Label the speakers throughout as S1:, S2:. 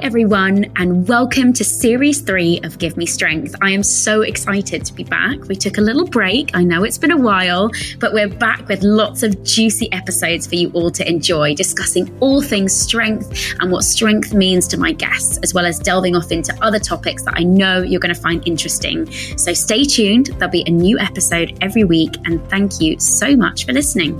S1: Everyone, and welcome to series three of Give Me Strength. I am so excited to be back. We took a little break. I know it's been a while, but we're back with lots of juicy episodes for you all to enjoy, discussing all things strength and what strength means to my guests, as well as delving off into other topics that I know you're going to find interesting. So stay tuned. There'll be a new episode every week, and thank you so much for listening.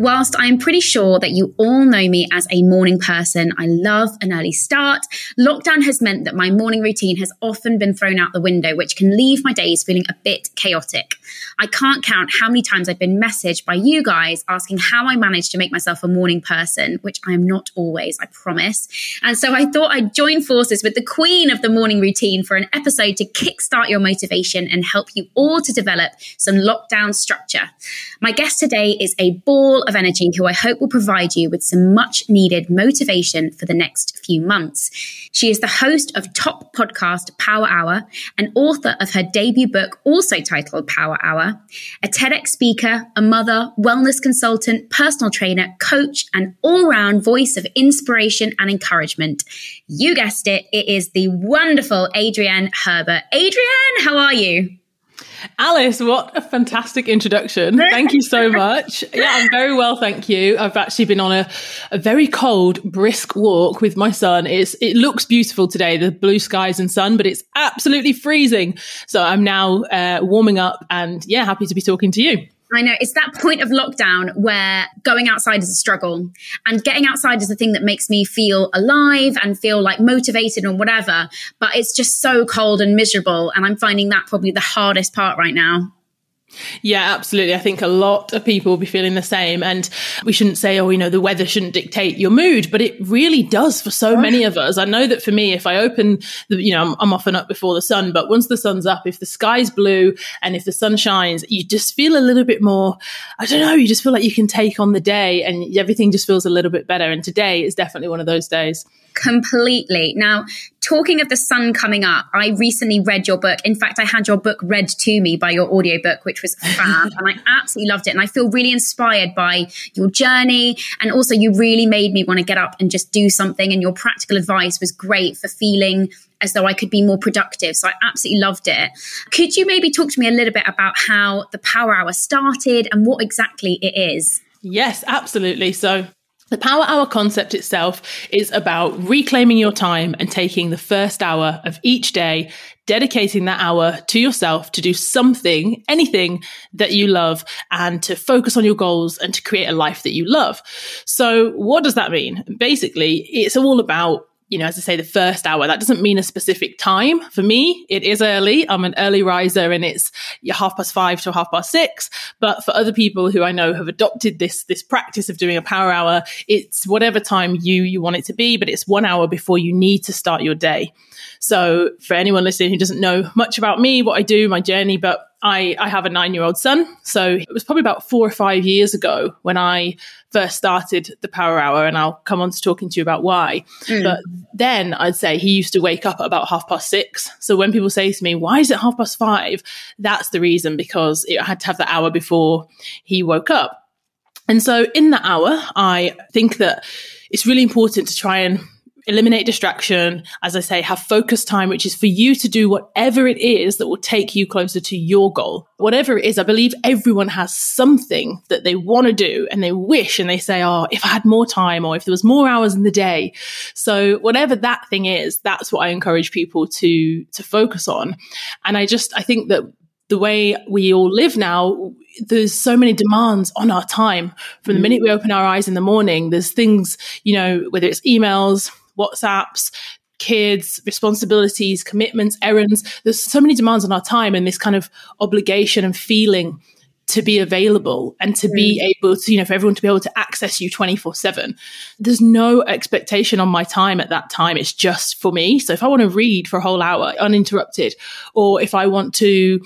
S1: Whilst I'm pretty sure that you all know me as a morning person, I love an early start. Lockdown has meant that my morning routine has often been thrown out the window, which can leave my days feeling a bit chaotic. I can't count how many times I've been messaged by you guys asking how I managed to make myself a morning person, which I am not always, I promise. And so I thought I'd join forces with the queen of the morning routine for an episode to kickstart your motivation and help you all to develop some lockdown structure. My guest today is a ball of energy who I hope will provide you with some much needed motivation for the next few months. She is the host of top podcast Power Hour and author of her debut book, also titled Power Hour, a TEDx speaker, a mother, wellness consultant, personal trainer, coach, and all round voice of inspiration and encouragement. You guessed it, it is the wonderful Adrienne Herbert. Adrienne, how are you?
S2: Alice, what a fantastic introduction. Thank you so much. Yeah, I'm very well, thank you. I've actually been on a, a very cold, brisk walk with my son. It's, it looks beautiful today, the blue skies and sun, but it's absolutely freezing. So I'm now uh, warming up and yeah, happy to be talking to you.
S1: I know it's that point of lockdown where going outside is a struggle and getting outside is the thing that makes me feel alive and feel like motivated and whatever. But it's just so cold and miserable. And I'm finding that probably the hardest part right now.
S2: Yeah, absolutely. I think a lot of people will be feeling the same. And we shouldn't say, oh, you know, the weather shouldn't dictate your mood, but it really does for so many of us. I know that for me, if I open the, you know, I'm, I'm often up before the sun, but once the sun's up, if the sky's blue and if the sun shines, you just feel a little bit more, I don't know, you just feel like you can take on the day and everything just feels a little bit better. And today is definitely one of those days.
S1: Completely. Now, talking of the sun coming up, I recently read your book. In fact, I had your book read to me by your audiobook, which was fab. and I absolutely loved it. And I feel really inspired by your journey. And also, you really made me want to get up and just do something. And your practical advice was great for feeling as though I could be more productive. So I absolutely loved it. Could you maybe talk to me a little bit about how the Power Hour started and what exactly it is?
S2: Yes, absolutely. So the Power Hour concept itself is about reclaiming your time and taking the first hour of each day, dedicating that hour to yourself to do something, anything that you love and to focus on your goals and to create a life that you love. So what does that mean? Basically, it's all about you know, as I say, the first hour, that doesn't mean a specific time. For me, it is early. I'm an early riser and it's half past five to half past six. But for other people who I know have adopted this, this practice of doing a power hour, it's whatever time you, you want it to be, but it's one hour before you need to start your day. So for anyone listening who doesn't know much about me, what I do, my journey, but I, I have a nine year old son. So it was probably about four or five years ago when I first started the power hour and I'll come on to talking to you about why. Mm. But then I'd say he used to wake up at about half past six. So when people say to me, why is it half past five? That's the reason because it had to have the hour before he woke up. And so in that hour, I think that it's really important to try and eliminate distraction. As I say, have focus time, which is for you to do whatever it is that will take you closer to your goal. Whatever it is, I believe everyone has something that they want to do and they wish and they say, Oh, if I had more time or if there was more hours in the day. So whatever that thing is, that's what I encourage people to, to focus on. And I just, I think that the way we all live now, there's so many demands on our time. From the mm. minute we open our eyes in the morning, there's things, you know, whether it's emails, WhatsApps, kids, responsibilities, commitments, errands. There's so many demands on our time and this kind of obligation and feeling to be available and to be mm. able to, you know, for everyone to be able to access you 24 7. There's no expectation on my time at that time. It's just for me. So if I want to read for a whole hour uninterrupted, or if I want to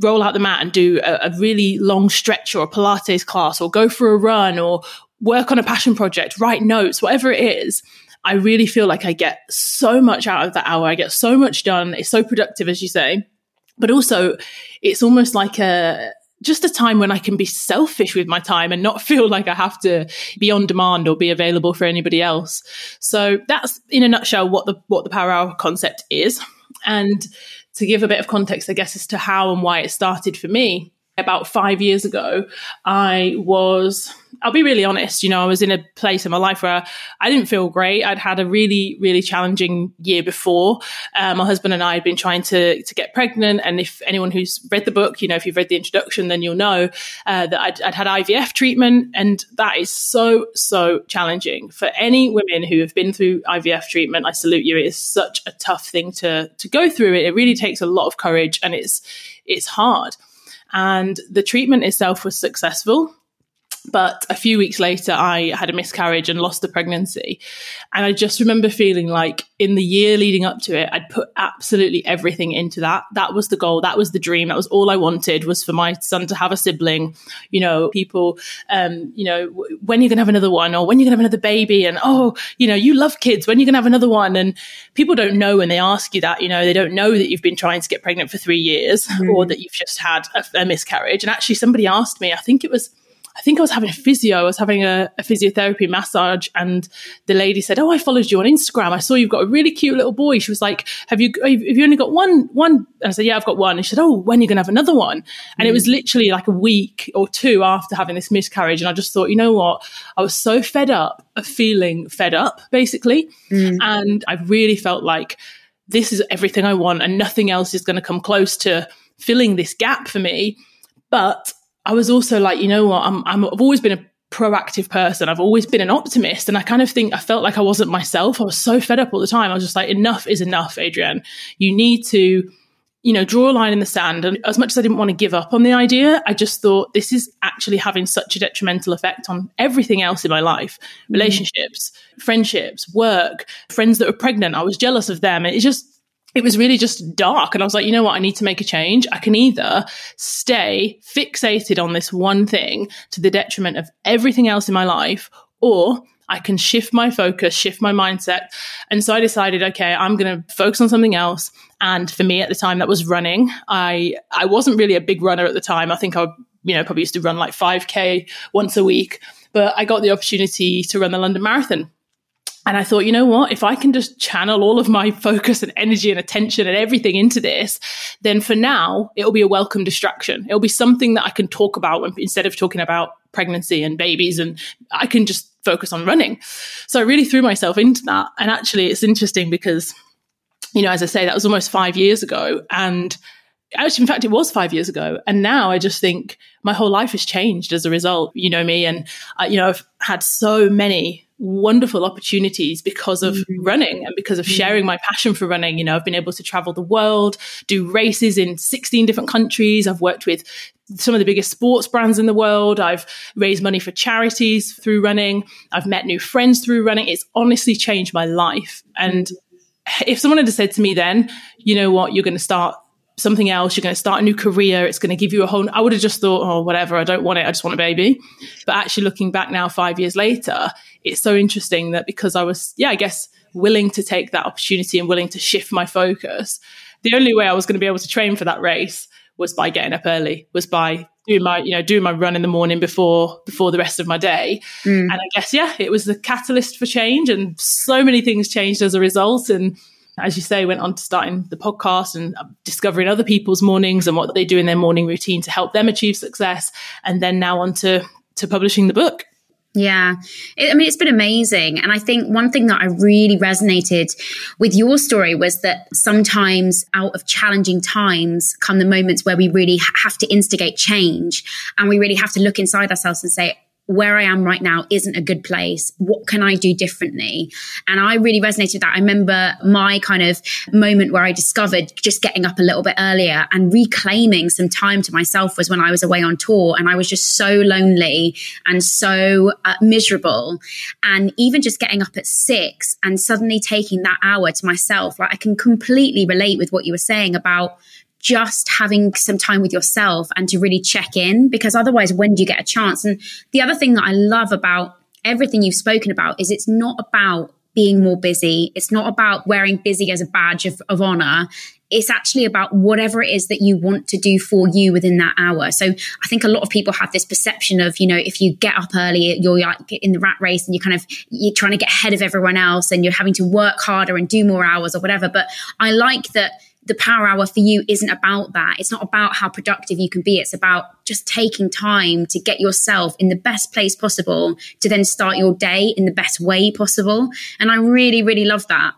S2: roll out the mat and do a, a really long stretch or a Pilates class, or go for a run, or work on a passion project, write notes, whatever it is, I really feel like I get so much out of that hour. I get so much done. It's so productive, as you say. But also, it's almost like a, just a time when I can be selfish with my time and not feel like I have to be on demand or be available for anybody else. So that's in a nutshell what the what the power hour concept is. And to give a bit of context, I guess, as to how and why it started for me, about five years ago, I was I'll be really honest, you know, I was in a place in my life where I didn't feel great. I'd had a really, really challenging year before. Um, my husband and I had been trying to, to get pregnant. And if anyone who's read the book, you know, if you've read the introduction, then you'll know uh, that I'd, I'd had IVF treatment. And that is so, so challenging for any women who have been through IVF treatment. I salute you. It is such a tough thing to, to go through. It, it really takes a lot of courage and it's, it's hard. And the treatment itself was successful. But a few weeks later, I had a miscarriage and lost the pregnancy. And I just remember feeling like in the year leading up to it, I'd put absolutely everything into that. That was the goal. That was the dream. That was all I wanted was for my son to have a sibling. You know, people, um, you know, when you're going to have another one or when you're going to have another baby and, oh, you know, you love kids. When you're going to have another one. And people don't know when they ask you that, you know, they don't know that you've been trying to get pregnant for three years mm. or that you've just had a, a miscarriage. And actually somebody asked me, I think it was, I think I was having a physio. I was having a, a, physiotherapy massage, and the lady said, "Oh, I followed you on Instagram. I saw you've got a really cute little boy." She was like, "Have you have you only got one one?" And I said, "Yeah, I've got one." And she said, "Oh, when are you going to have another one?" And mm. it was literally like a week or two after having this miscarriage, and I just thought, you know what? I was so fed up of feeling fed up, basically, mm. and I really felt like this is everything I want, and nothing else is going to come close to filling this gap for me. But I was also like, you know what? I'm, I'm I've always been a proactive person. I've always been an optimist. And I kind of think I felt like I wasn't myself. I was so fed up all the time. I was just like, enough is enough, Adrienne. You need to, you know, draw a line in the sand. And as much as I didn't want to give up on the idea, I just thought this is actually having such a detrimental effect on everything else in my life mm-hmm. relationships, friendships, work, friends that were pregnant. I was jealous of them. It just, it was really just dark. And I was like, you know what? I need to make a change. I can either stay fixated on this one thing to the detriment of everything else in my life, or I can shift my focus, shift my mindset. And so I decided, okay, I'm going to focus on something else. And for me at the time, that was running. I, I wasn't really a big runner at the time. I think I, you know, probably used to run like 5K once a week, but I got the opportunity to run the London Marathon and I thought, you know what? If I can just channel all of my focus and energy and attention and everything into this, then for now, it'll be a welcome distraction. It'll be something that I can talk about when, instead of talking about pregnancy and babies and I can just focus on running. So I really threw myself into that. And actually it's interesting because, you know, as I say, that was almost five years ago. And actually, in fact, it was five years ago. And now I just think my whole life has changed as a result. You know me. And, uh, you know, I've had so many wonderful opportunities because of mm-hmm. running and because of mm-hmm. sharing my passion for running. You know, I've been able to travel the world, do races in 16 different countries. I've worked with some of the biggest sports brands in the world. I've raised money for charities through running. I've met new friends through running. It's honestly changed my life. And mm-hmm. if someone had said to me then, you know what, you're going to start something else, you're going to start a new career, it's going to give you a whole, I would have just thought, oh, whatever, I don't want it, I just want a baby. But actually looking back now, five years later, it's so interesting that because I was, yeah, I guess willing to take that opportunity and willing to shift my focus, the only way I was going to be able to train for that race was by getting up early, was by doing my, you know, doing my run in the morning before before the rest of my day. Mm. And I guess, yeah, it was the catalyst for change and so many things changed as a result. And as you say, went on to starting the podcast and um, discovering other people's mornings and what they do in their morning routine to help them achieve success. And then now on to, to publishing the book.
S1: Yeah. It, I mean, it's been amazing. And I think one thing that I really resonated with your story was that sometimes out of challenging times come the moments where we really have to instigate change and we really have to look inside ourselves and say, where I am right now isn't a good place. What can I do differently? And I really resonated with that. I remember my kind of moment where I discovered just getting up a little bit earlier and reclaiming some time to myself was when I was away on tour and I was just so lonely and so uh, miserable. And even just getting up at six and suddenly taking that hour to myself, like I can completely relate with what you were saying about just having some time with yourself and to really check in because otherwise, when do you get a chance? And the other thing that I love about everything you've spoken about is it's not about being more busy. It's not about wearing busy as a badge of, of honor. It's actually about whatever it is that you want to do for you within that hour. So I think a lot of people have this perception of, you know, if you get up early, you're like in the rat race and you're kind of, you're trying to get ahead of everyone else and you're having to work harder and do more hours or whatever. But I like that the power hour for you isn't about that. It's not about how productive you can be. It's about just taking time to get yourself in the best place possible to then start your day in the best way possible. And I really, really love that.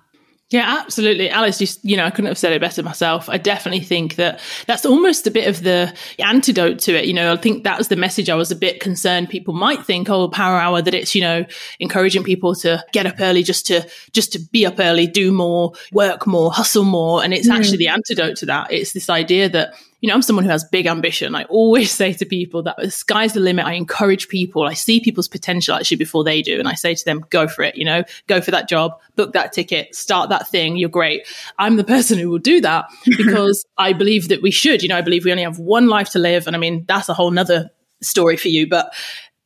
S2: Yeah, absolutely. Alice, you, you know, I couldn't have said it better myself. I definitely think that that's almost a bit of the antidote to it. You know, I think that was the message I was a bit concerned people might think, oh, power hour, that it's, you know, encouraging people to get up early just to, just to be up early, do more, work more, hustle more. And it's mm. actually the antidote to that. It's this idea that you know, I'm someone who has big ambition. I always say to people that the sky's the limit. I encourage people. I see people's potential actually before they do. And I say to them, go for it, you know, go for that job, book that ticket, start that thing. You're great. I'm the person who will do that because I believe that we should, you know, I believe we only have one life to live. And I mean, that's a whole nother story for you, but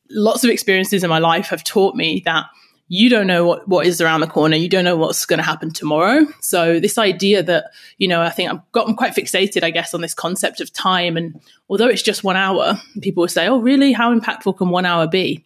S2: lots of experiences in my life have taught me that you don't know what, what is around the corner. You don't know what's going to happen tomorrow. So this idea that, you know, I think I've gotten quite fixated, I guess, on this concept of time. And although it's just one hour, people will say, oh, really? How impactful can one hour be?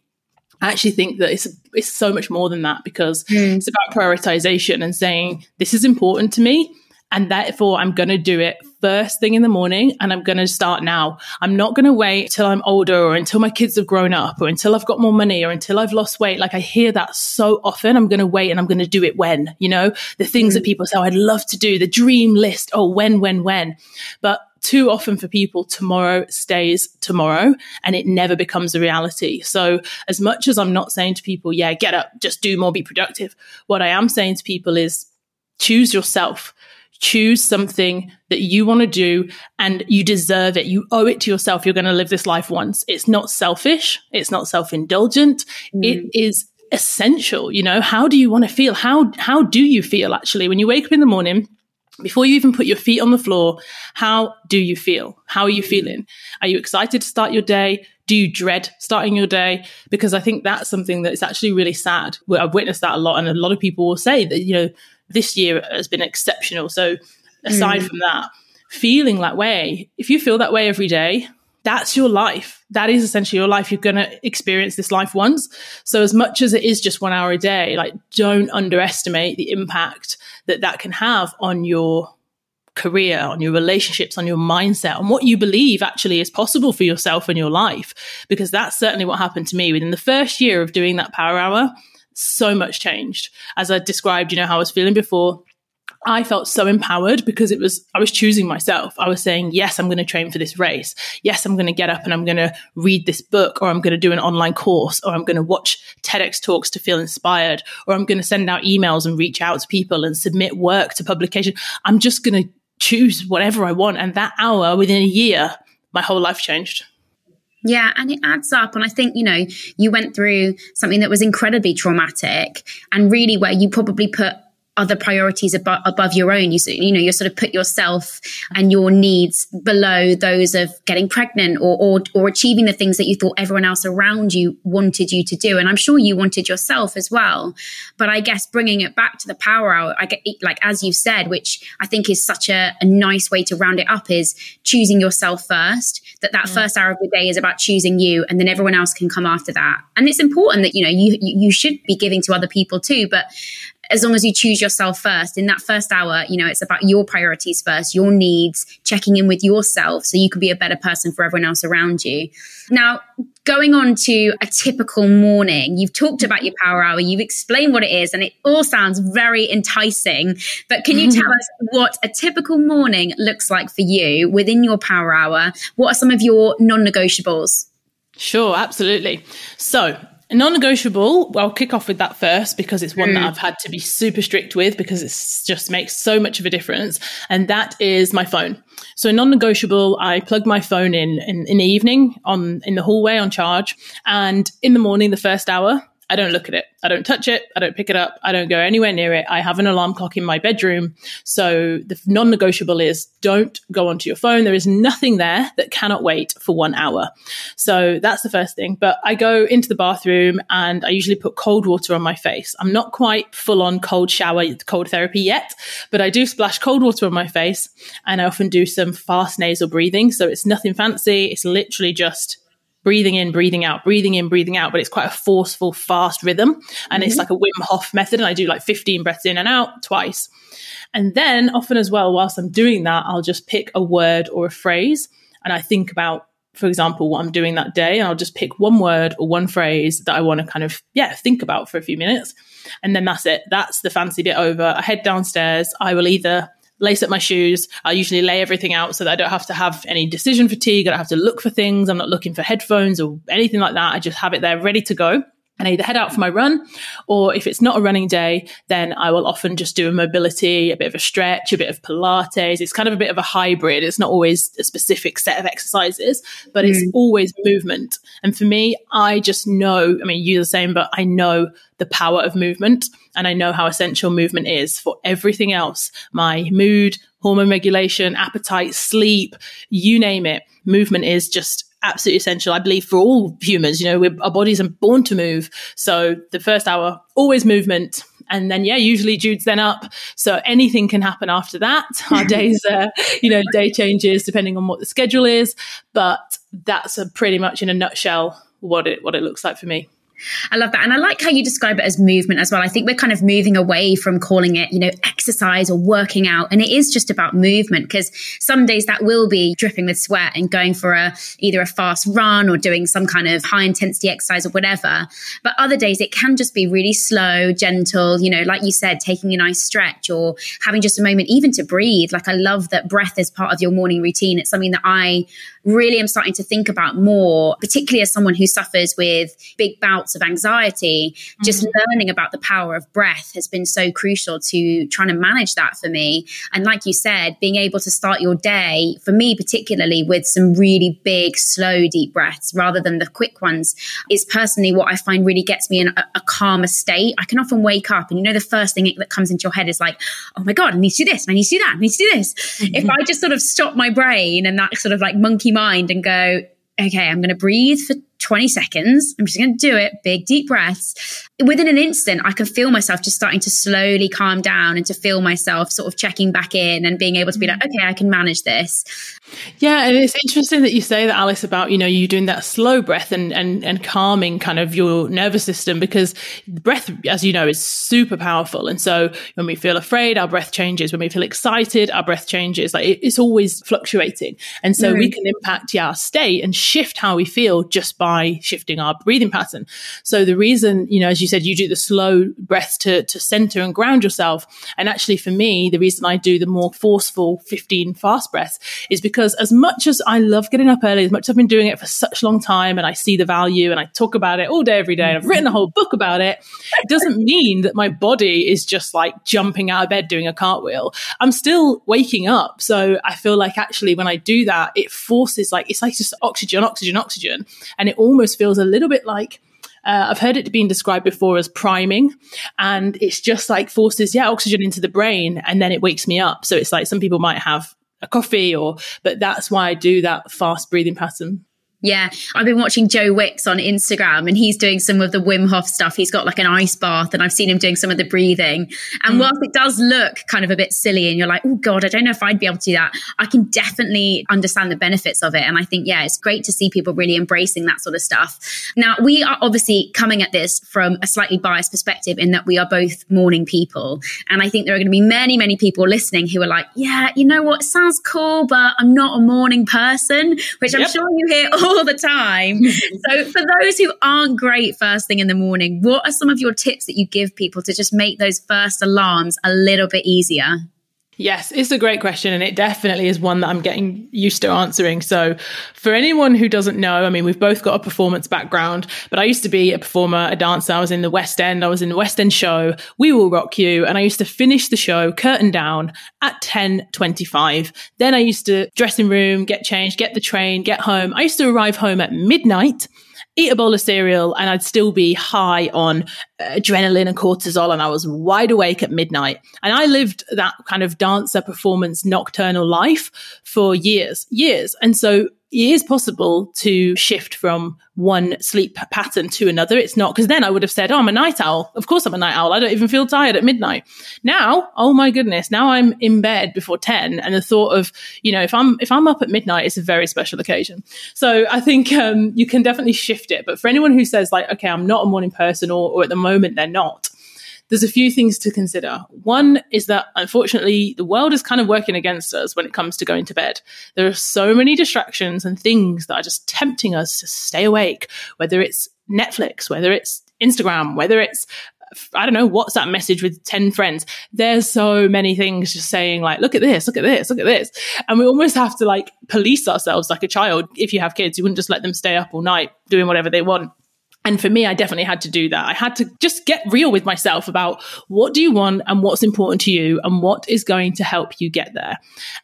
S2: I actually think that it's it's so much more than that because mm. it's about prioritization and saying this is important to me and therefore, I'm going to do it first thing in the morning and I'm going to start now. I'm not going to wait till I'm older or until my kids have grown up or until I've got more money or until I've lost weight. Like I hear that so often. I'm going to wait and I'm going to do it when, you know, the things mm. that people say, oh, I'd love to do the dream list. Oh, when, when, when. But too often for people, tomorrow stays tomorrow and it never becomes a reality. So, as much as I'm not saying to people, yeah, get up, just do more, be productive, what I am saying to people is choose yourself choose something that you want to do and you deserve it. You owe it to yourself. You're going to live this life once. It's not selfish. It's not self indulgent. Mm. It is essential. You know, how do you want to feel? How, how do you feel actually when you wake up in the morning? Before you even put your feet on the floor, how do you feel? How are you feeling? Are you excited to start your day? Do you dread starting your day? Because I think that's something that is actually really sad. I've witnessed that a lot. And a lot of people will say that, you know, this year has been exceptional. So aside mm. from that, feeling that way, if you feel that way every day, that's your life. That is essentially your life. You're going to experience this life once. So as much as it is just one hour a day, like don't underestimate the impact that that can have on your career, on your relationships, on your mindset, on what you believe actually is possible for yourself and your life. Because that's certainly what happened to me within the first year of doing that power hour so much changed. As I described, you know, how I was feeling before. I felt so empowered because it was, I was choosing myself. I was saying, yes, I'm going to train for this race. Yes, I'm going to get up and I'm going to read this book or I'm going to do an online course or I'm going to watch TEDx talks to feel inspired or I'm going to send out emails and reach out to people and submit work to publication. I'm just going to choose whatever I want. And that hour within a year, my whole life changed.
S1: Yeah, and it adds up. And I think, you know, you went through something that was incredibly traumatic and really where you probably put other priorities above, above your own. You, you know, you sort of put yourself and your needs below those of getting pregnant or, or, or achieving the things that you thought everyone else around you wanted you to do. And I'm sure you wanted yourself as well. But I guess bringing it back to the power hour, I get, like, as you said, which I think is such a, a nice way to round it up is choosing yourself first, that that mm. first hour of the day is about choosing you and then everyone else can come after that. And it's important that, you know, you, you should be giving to other people too. But as long as you choose yourself first. In that first hour you know it's about your priorities first your needs checking in with yourself so you can be a better person for everyone else around you. Now going on to a typical morning you've talked about your power hour you've explained what it is and it all sounds very enticing but can you tell us what a typical morning looks like for you within your power hour? What are some of your non-negotiables?
S2: Sure, absolutely. So, a non-negotiable, well, I'll kick off with that first because it's one mm. that I've had to be super strict with because it just makes so much of a difference. And that is my phone. So non-negotiable, I plug my phone in, in in the evening on in the hallway on charge. And in the morning, the first hour, I don't look at it. I don't touch it. I don't pick it up. I don't go anywhere near it. I have an alarm clock in my bedroom. So the non negotiable is don't go onto your phone. There is nothing there that cannot wait for one hour. So that's the first thing. But I go into the bathroom and I usually put cold water on my face. I'm not quite full on cold shower, cold therapy yet, but I do splash cold water on my face and I often do some fast nasal breathing. So it's nothing fancy. It's literally just breathing in, breathing out, breathing in, breathing out, but it's quite a forceful, fast rhythm. And mm-hmm. it's like a Wim Hof method. And I do like 15 breaths in and out twice. And then often as well, whilst I'm doing that, I'll just pick a word or a phrase and I think about, for example, what I'm doing that day. And I'll just pick one word or one phrase that I want to kind of, yeah, think about for a few minutes. And then that's it. That's the fancy bit over. I head downstairs. I will either lace up my shoes. I usually lay everything out so that I don't have to have any decision fatigue. I don't have to look for things. I'm not looking for headphones or anything like that. I just have it there ready to go and I either head out for my run, or if it's not a running day, then I will often just do a mobility, a bit of a stretch, a bit of Pilates. It's kind of a bit of a hybrid. It's not always a specific set of exercises, but mm. it's always movement. And for me, I just know, I mean, you're the same, but I know the power of movement and I know how essential movement is for everything else my mood, hormone regulation, appetite, sleep, you name it. Movement is just absolutely essential, I believe, for all humans. You know, our bodies are born to move. So the first hour, always movement. And then, yeah, usually Jude's then up. So anything can happen after that. Our days, uh, you know, day changes depending on what the schedule is. But that's a pretty much in a nutshell what it, what it looks like for me.
S1: I love that. And I like how you describe it as movement as well. I think we're kind of moving away from calling it, you know, exercise or working out. And it is just about movement because some days that will be dripping with sweat and going for a either a fast run or doing some kind of high intensity exercise or whatever. But other days it can just be really slow, gentle, you know, like you said, taking a nice stretch or having just a moment even to breathe. Like I love that breath is part of your morning routine. It's something that I really am starting to think about more, particularly as someone who suffers with big bouts of anxiety. Mm-hmm. Just learning about the power of breath has been so crucial to trying to manage that for me. And like you said, being able to start your day, for me particularly, with some really big, slow, deep breaths rather than the quick ones, is personally what I find really gets me in a, a calmer state. I can often wake up and you know, the first thing that comes into your head is like, oh my God, I need to do this, I need to do that, I need to do this. Mm-hmm. If I just sort of stop my brain and that sort of like monkey mind and go, okay, I'm going to breathe for 20 seconds. I'm just going to do it, big deep breaths. Within an instant, I can feel myself just starting to slowly calm down and to feel myself sort of checking back in and being able to be like, okay, I can manage this.
S2: Yeah, and it's interesting that you say that, Alice, about you know you doing that slow breath and and and calming kind of your nervous system because breath, as you know, is super powerful. And so when we feel afraid, our breath changes. When we feel excited, our breath changes. Like it, it's always fluctuating, and so mm. we can impact yeah, our state and shift how we feel just by shifting our breathing pattern. So the reason, you know, as you said, you do the slow breath to to center and ground yourself, and actually for me, the reason I do the more forceful fifteen fast breaths is because because as much as I love getting up early, as much as I've been doing it for such a long time and I see the value and I talk about it all day, every day, and I've written a whole book about it, it doesn't mean that my body is just like jumping out of bed doing a cartwheel. I'm still waking up. So I feel like actually when I do that, it forces like, it's like just oxygen, oxygen, oxygen. And it almost feels a little bit like, uh, I've heard it being described before as priming, and it's just like forces, yeah, oxygen into the brain, and then it wakes me up. So it's like some people might have a coffee or but that's why I do that fast breathing pattern
S1: yeah, I've been watching Joe Wicks on Instagram and he's doing some of the Wim Hof stuff. He's got like an ice bath and I've seen him doing some of the breathing. And mm. whilst it does look kind of a bit silly and you're like, oh God, I don't know if I'd be able to do that, I can definitely understand the benefits of it. And I think, yeah, it's great to see people really embracing that sort of stuff. Now, we are obviously coming at this from a slightly biased perspective in that we are both morning people. And I think there are going to be many, many people listening who are like, yeah, you know what, sounds cool, but I'm not a morning person, which I'm sure you hear all all the time. so, for those who aren't great first thing in the morning, what are some of your tips that you give people to just make those first alarms a little bit easier?
S2: Yes, it's a great question, and it definitely is one that I'm getting used to answering. So, for anyone who doesn't know, I mean, we've both got a performance background, but I used to be a performer, a dancer. I was in the West End, I was in the West End show, We Will Rock You, and I used to finish the show curtain down at 10:25. Then I used to dressing room, get changed, get the train, get home. I used to arrive home at midnight eat a bowl of cereal and I'd still be high on adrenaline and cortisol and I was wide awake at midnight. And I lived that kind of dancer performance nocturnal life for years, years. And so it is possible to shift from one sleep pattern to another. It's not because then I would have said, Oh, I'm a night owl. Of course I'm a night owl. I don't even feel tired at midnight. Now, oh my goodness, now I'm in bed before 10. And the thought of, you know, if I'm, if I'm up at midnight, it's a very special occasion. So I think, um, you can definitely shift it. But for anyone who says like, okay, I'm not a morning person or, or at the moment they're not, there's a few things to consider. One is that unfortunately the world is kind of working against us when it comes to going to bed. There are so many distractions and things that are just tempting us to stay awake, whether it's Netflix, whether it's Instagram, whether it's I don't know, WhatsApp message with 10 friends. There's so many things just saying like, look at this, look at this, look at this. And we almost have to like police ourselves like a child. If you have kids, you wouldn't just let them stay up all night doing whatever they want. And for me, I definitely had to do that. I had to just get real with myself about what do you want and what's important to you and what is going to help you get there.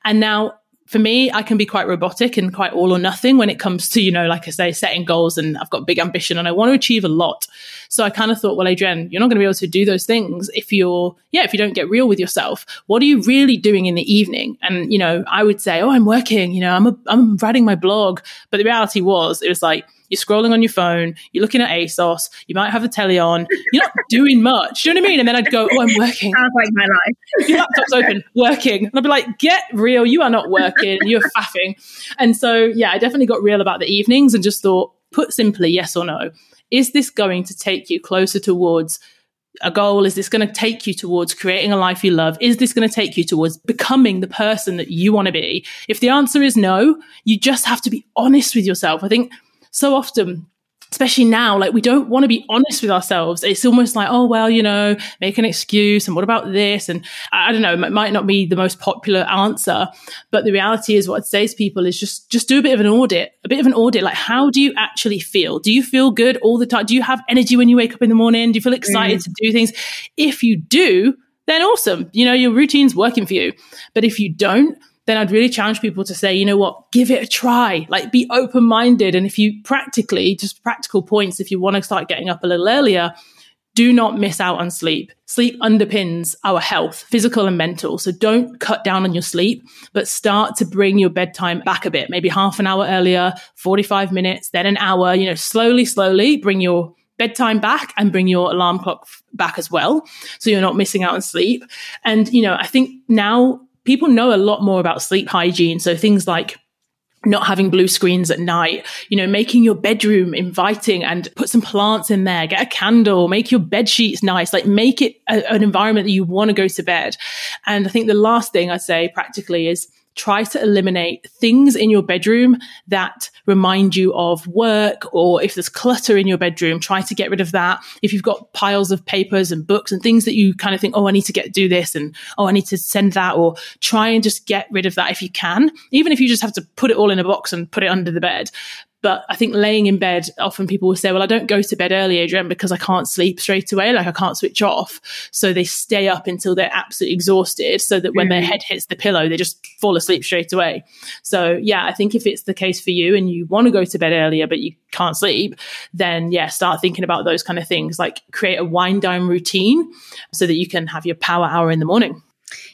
S2: And now for me, I can be quite robotic and quite all or nothing when it comes to, you know, like I say, setting goals and I've got big ambition and I want to achieve a lot. So I kind of thought, well, Adrienne, you're not going to be able to do those things if you're, yeah, if you don't get real with yourself. What are you really doing in the evening? And, you know, I would say, oh, I'm working, you know, I'm, a, I'm writing my blog. But the reality was, it was like, you're scrolling on your phone, you're looking at ASOS, you might have the telly on, you're not doing much. Do you know what I mean? And then I'd go, Oh, I'm working.
S1: Sounds like my life.
S2: your laptop's open, working. And I'd be like, Get real, you are not working, you're faffing. And so, yeah, I definitely got real about the evenings and just thought, put simply, yes or no. Is this going to take you closer towards a goal? Is this going to take you towards creating a life you love? Is this going to take you towards becoming the person that you want to be? If the answer is no, you just have to be honest with yourself. I think so often especially now, like we don't want to be honest with ourselves. It's almost like, oh, well, you know, make an excuse. And what about this? And I, don't know, it might not be the most popular answer, but the reality is what I'd say to people is just, just do a bit of an audit, a bit of an audit. Like, how do you actually feel? Do you feel good all the time? Do you have energy when you wake up in the morning? Do you feel excited mm. to do things? If you do, then awesome. You know, your routine's working for you. But if you don't, then I'd really challenge people to say, you know what, give it a try, like be open minded. And if you practically, just practical points, if you want to start getting up a little earlier, do not miss out on sleep. Sleep underpins our health, physical and mental. So don't cut down on your sleep, but start to bring your bedtime back a bit, maybe half an hour earlier, 45 minutes, then an hour, you know, slowly, slowly bring your bedtime back and bring your alarm clock back as well. So you're not missing out on sleep. And, you know, I think now people know a lot more about sleep hygiene. So things like not having blue screens at night, you know, making your bedroom inviting and put some plants in there, get a candle, make your bed sheets nice, like make it a, an environment that you want to go to bed. And I think the last thing I'd say practically is try to eliminate things in your bedroom that remind you of work or if there's clutter in your bedroom try to get rid of that. If you've got piles of papers and books and things that you kind of think oh i need to get do this and oh i need to send that or try and just get rid of that if you can even if you just have to put it all in a box and put it under the bed but I think laying in bed, often people will say, well, I don't go to bed early, Adrienne, because I can't sleep straight away. Like I can't switch off. So they stay up until they're absolutely exhausted so that when mm-hmm. their head hits the pillow, they just fall asleep straight away. So yeah, I think if it's the case for you and you want to go to bed earlier, but you can't sleep, then yeah, start thinking about those kind of things, like create a wind down routine so that you can have your power hour in the morning.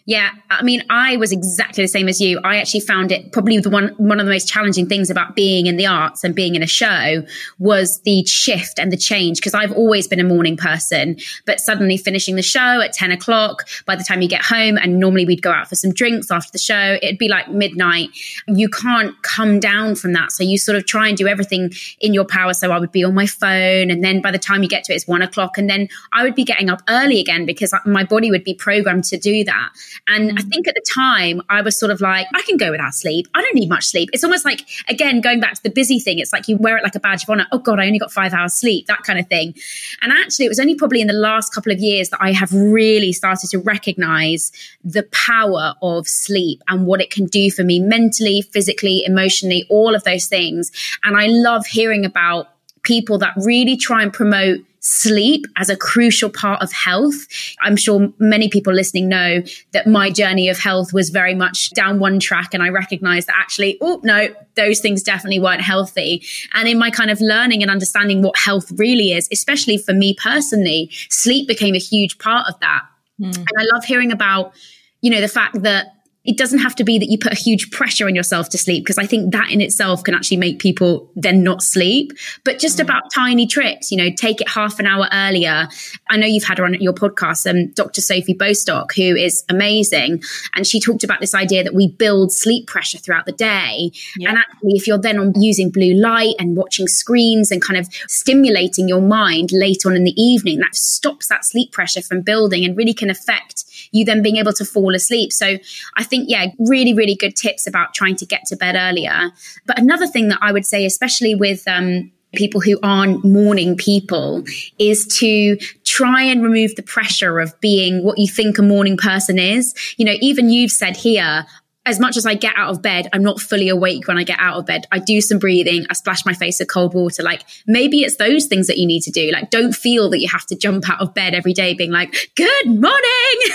S1: Yeah, I mean, I was exactly the same as you. I actually found it probably the one one of the most challenging things about being in the arts and being in a show was the shift and the change because I've always been a morning person, but suddenly finishing the show at ten o'clock. By the time you get home, and normally we'd go out for some drinks after the show, it'd be like midnight. You can't come down from that, so you sort of try and do everything in your power. So I would be on my phone, and then by the time you get to it, it's one o'clock, and then I would be getting up early again because uh, my body would be programmed to do that. And I mm. think at the time I was sort of like, I can go without sleep. I don't need much sleep. It's almost like, again, going back to the busy thing, it's like you wear it like a badge of honor. Oh God, I only got five hours sleep, that kind of thing. And actually, it was only probably in the last couple of years that I have really started to recognize the power of sleep and what it can do for me mentally, physically, emotionally, all of those things. And I love hearing about people that really try and promote sleep as a crucial part of health. I'm sure many people listening know that my journey of health was very much down one track and I recognized that actually, oh no, those things definitely weren't healthy. And in my kind of learning and understanding what health really is, especially for me personally, sleep became a huge part of that. Mm. And I love hearing about, you know, the fact that it doesn't have to be that you put a huge pressure on yourself to sleep because I think that in itself can actually make people then not sleep. But just mm. about tiny tricks, you know, take it half an hour earlier. I know you've had her on your podcast, um, Dr. Sophie Bostock, who is amazing. And she talked about this idea that we build sleep pressure throughout the day. Yeah. And actually, if you're then on using blue light and watching screens and kind of stimulating your mind late on in the evening, that stops that sleep pressure from building and really can affect you then being able to fall asleep. So I think yeah, really, really good tips about trying to get to bed earlier. But another thing that I would say, especially with, um, people who aren't morning people is to try and remove the pressure of being what you think a morning person is. You know, even you've said here, as much as I get out of bed, I'm not fully awake when I get out of bed. I do some breathing. I splash my face with cold water. Like maybe it's those things that you need to do. Like don't feel that you have to jump out of bed every day being like, good morning.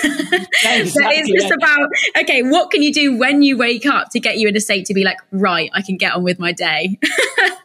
S1: Yeah, exactly, it's just about, okay, what can you do when you wake up to get you in a state to be like, right, I can get on with my day.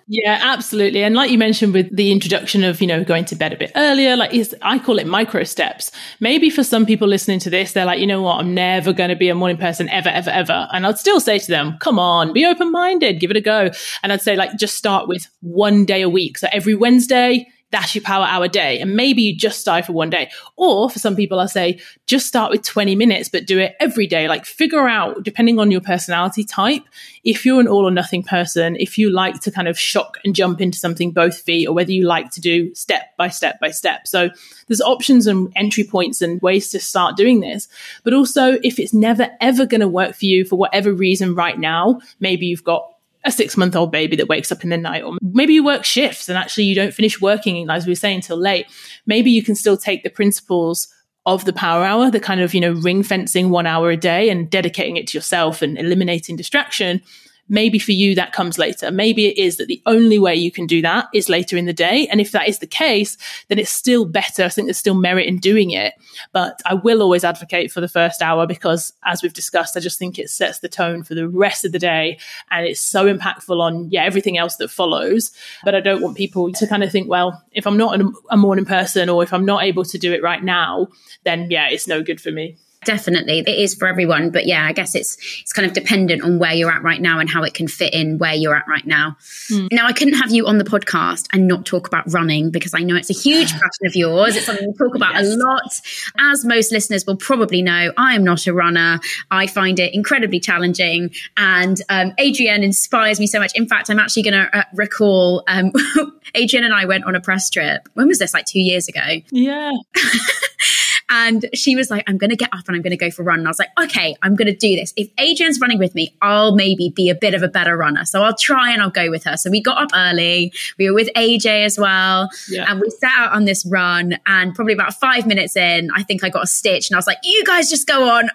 S2: Yeah, absolutely. And like you mentioned with the introduction of, you know, going to bed a bit earlier, like I call it micro steps. Maybe for some people listening to this, they're like, you know what, I'm never going to be a morning person ever, ever, ever. And I'd still say to them, come on, be open minded, give it a go. And I'd say like, just start with one day a week. So every Wednesday, that's your power hour day. And maybe you just start for one day. Or for some people, I say just start with 20 minutes, but do it every day. Like figure out, depending on your personality type, if you're an all or nothing person, if you like to kind of shock and jump into something both feet, or whether you like to do step by step by step. So there's options and entry points and ways to start doing this. But also, if it's never ever going to work for you for whatever reason right now, maybe you've got a six month old baby that wakes up in the night, or maybe you work shifts and actually you don't finish working, as we were saying, until late. Maybe you can still take the principles of the power hour, the kind of, you know, ring fencing one hour a day and dedicating it to yourself and eliminating distraction Maybe for you that comes later. Maybe it is that the only way you can do that is later in the day. And if that is the case, then it's still better. I think there's still merit in doing it. But I will always advocate for the first hour because, as we've discussed, I just think it sets the tone for the rest of the day. And it's so impactful on, yeah, everything else that follows. But I don't want people to kind of think, well, if I'm not a morning person or if I'm not able to do it right now, then yeah, it's no good for me.
S1: Definitely. It is for everyone. But yeah, I guess it's it's kind of dependent on where you're at right now and how it can fit in where you're at right now. Mm. Now I couldn't have you on the podcast and not talk about running because I know it's a huge passion of yours. It's something we talk about yes. a lot. As most listeners will probably know, I am not a runner. I find it incredibly challenging. And um, Adrienne inspires me so much. In fact, I'm actually going to uh, recall um, Adrienne and I went on a press trip. When was this? Like two years ago.
S2: Yeah.
S1: And she was like, I'm going to get up and I'm going to go for a run. And I was like, okay, I'm going to do this. If Adrienne's running with me, I'll maybe be a bit of a better runner. So I'll try and I'll go with her. So we got up early. We were with AJ as well. Yeah. And we set out on this run. And probably about five minutes in, I think I got a stitch. And I was like, you guys just go on.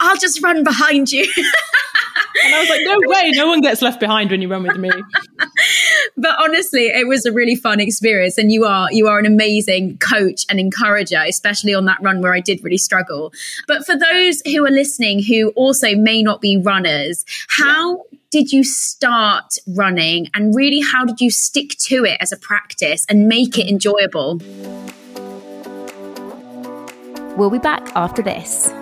S1: I'll just run behind you.
S2: and I was like, no way. No one gets left behind when you run with me.
S1: but honestly, it was a really fun experience. And you are, you are an amazing coach and encourager, especially on that that run where I did really struggle. But for those who are listening who also may not be runners, how yeah. did you start running and really how did you stick to it as a practice and make it enjoyable?
S3: We'll be back after this.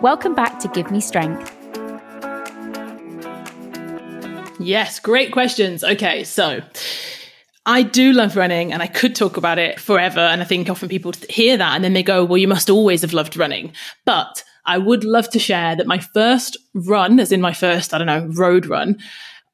S3: Welcome back to Give Me Strength
S2: Yes, great questions. Okay, so I do love running and I could talk about it forever. And I think often people hear that and then they go, well, you must always have loved running. But I would love to share that my first run, as in my first, I don't know, road run,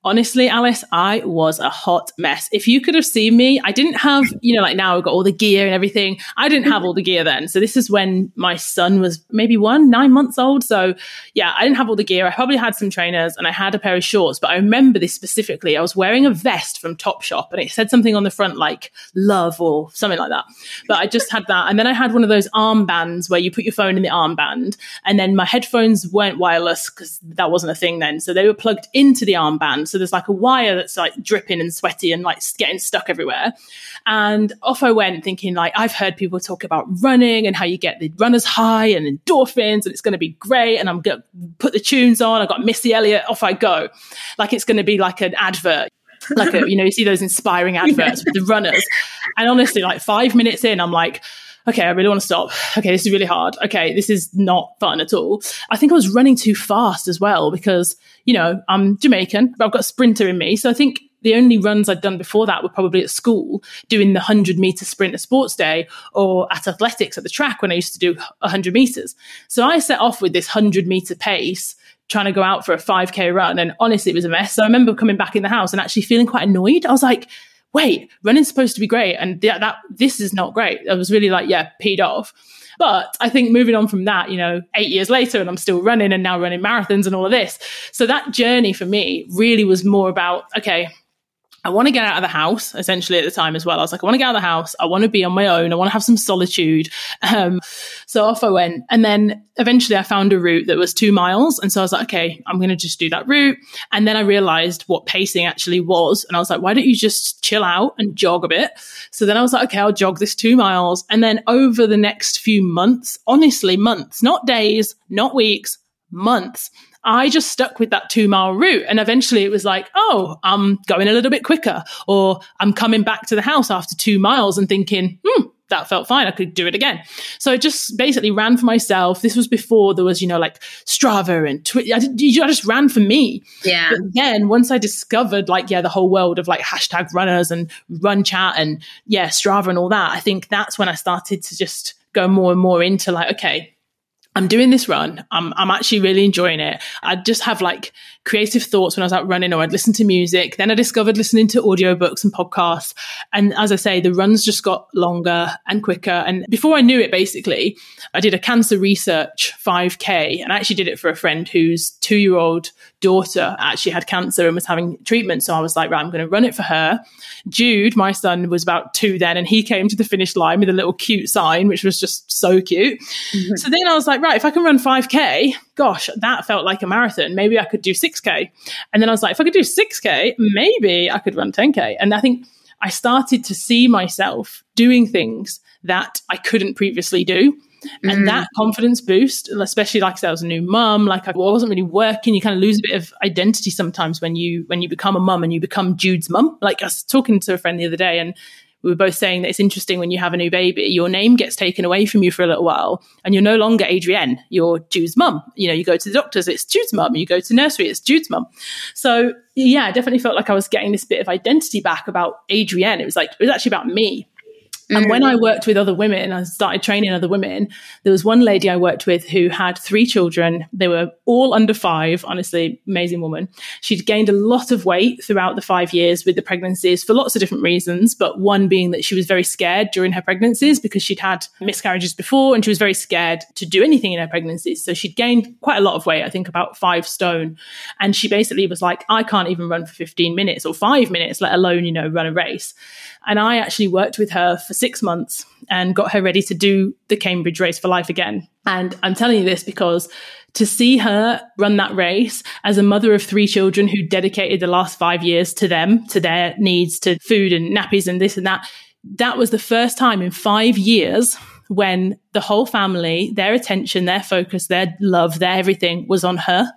S2: honestly, Alice, I was a hot mess. If you could have seen me, I didn't have, you know, like now I've got all the gear and everything. I didn't have all the gear then. So this is when my son was maybe one, nine months old. So yeah, I didn't have all the gear. I probably had some trainers and I had a pair of shorts, but I remember this specifically. I was wearing a vest from Topshop and it said something on the front like love or something like that. But I just had that. And then I had one of those armbands where you put your phone in the armband and then my headphones weren't wireless because that wasn't a thing then. So they were plugged into the armband. So there's like a wire that's like dripping and sweaty and like getting stuck everywhere. And off I went thinking like, I've heard people talk about running and how you get the runner's high and endorphins and it's going to be great. And I'm going to put the tunes on. I got Missy Elliott. Off I go. Like it's going to be like an advert like a, you know you see those inspiring adverts with the runners and honestly like five minutes in i'm like okay, I really want to stop. Okay, this is really hard. Okay, this is not fun at all. I think I was running too fast as well because, you know, I'm Jamaican, but I've got a sprinter in me. So I think the only runs I'd done before that were probably at school, doing the 100 meter sprint at sports day or at athletics at the track when I used to do 100 meters. So I set off with this 100 meter pace trying to go out for a 5k run and honestly it was a mess so i remember coming back in the house and actually feeling quite annoyed i was like wait, running's supposed to be great. And th- that, this is not great. I was really like, yeah, peed off. But I think moving on from that, you know, eight years later, and I'm still running and now running marathons and all of this. So that journey for me really was more about, okay, I want to get out of the house essentially at the time as well. I was like, I want to get out of the house. I want to be on my own. I want to have some solitude. Um, so off I went. And then eventually I found a route that was two miles. And so I was like, okay, I'm going to just do that route. And then I realized what pacing actually was. And I was like, why don't you just chill out and jog a bit? So then I was like, okay, I'll jog this two miles. And then over the next few months, honestly, months, not days, not weeks, months, I just stuck with that two mile route. And eventually it was like, oh, I'm going a little bit quicker, or I'm coming back to the house after two miles and thinking, hmm, that felt fine. I could do it again. So I just basically ran for myself. This was before there was, you know, like Strava and Twitter. I, I, just ran for me.
S1: Yeah.
S2: But then once I discovered like, yeah, the whole world of like hashtag runners and run chat and yeah, Strava and all that, I think that's when I started to just go more and more into like, okay, I'm doing this run. I'm, I'm actually really enjoying it. I just have like creative thoughts when I was out running or I'd listen to music. Then I discovered listening to audiobooks and podcasts. And as I say, the runs just got longer and quicker. And before I knew it, basically, I did a cancer research 5K and I actually did it for a friend whose two year old daughter actually had cancer and was having treatment. So I was like, right, I'm going to run it for her. Jude, my son, was about two then, and he came to the finish line with a little cute sign, which was just so cute. Mm-hmm. So then I was like, right, if I can run 5K, gosh, that felt like a marathon. Maybe I could do 6K. And then I was like, if I could do 6K, maybe I could run 10K. And I think I started to see myself doing things that I couldn't previously do. And mm. that confidence boost, especially like I said, I was a new mum, like I wasn't really working. You kind of lose a bit of identity sometimes when you when you become a mum and you become Jude's mum. Like I was talking to a friend the other day and we were both saying that it's interesting when you have a new baby, your name gets taken away from you for a little while, and you're no longer Adrienne, you're Jude's mum. You know, you go to the doctors, it's Jude's mum. You go to nursery, it's Jude's mum. So yeah, I definitely felt like I was getting this bit of identity back about Adrienne. It was like it was actually about me. And when I worked with other women, I started training other women. There was one lady I worked with who had three children. They were all under five, honestly, amazing woman. She'd gained a lot of weight throughout the five years with the pregnancies for lots of different reasons, but one being that she was very scared during her pregnancies because she'd had miscarriages before and she was very scared to do anything in her pregnancies. So she'd gained quite a lot of weight, I think about five stone. And she basically was like, I can't even run for 15 minutes or five minutes, let alone, you know, run a race. And I actually worked with her for six months and got her ready to do the Cambridge Race for Life again. And I'm telling you this because to see her run that race as a mother of three children who dedicated the last five years to them, to their needs, to food and nappies and this and that, that was the first time in five years when the whole family, their attention, their focus, their love, their everything was on her.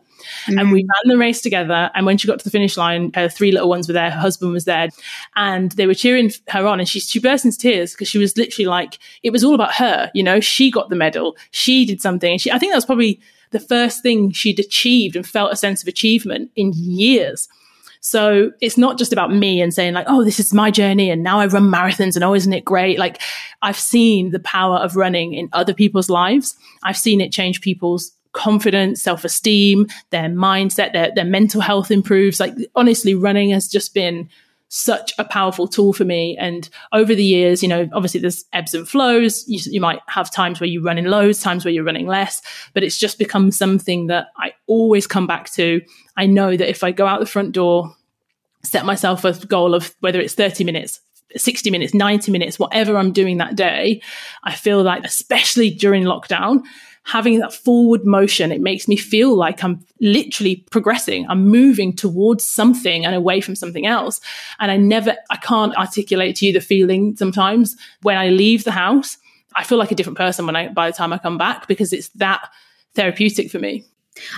S2: Mm. And we mm. ran the race together. And when she got to the finish line, her three little ones were there, her husband was there, and they were cheering her on. And she, she burst into tears because she was literally like, it was all about her. You know, she got the medal, she did something. And she, I think that was probably the first thing she'd achieved and felt a sense of achievement in years. So it's not just about me and saying like, oh, this is my journey and now I run marathons and oh, isn't it great? Like I've seen the power of running in other people's lives. I've seen it change people's confidence, self esteem, their mindset, their, their mental health improves. Like, honestly, running has just been such a powerful tool for me. And over the years, you know, obviously there's ebbs and flows. You, you, might have times where you run in loads, times where you're running less, but it's just become something that I always come back to. I know that if I go out the front door, set myself a goal of whether it's 30 minutes, 60 minutes, 90 minutes, whatever I'm doing that day, I feel like, especially during lockdown, having that forward motion, it makes me feel like I'm literally progressing. I'm moving towards something and away from something else. And I never, I can't articulate to you the feeling sometimes when I leave the house. I feel like a different person when I, by the time I come back because it's that therapeutic for me.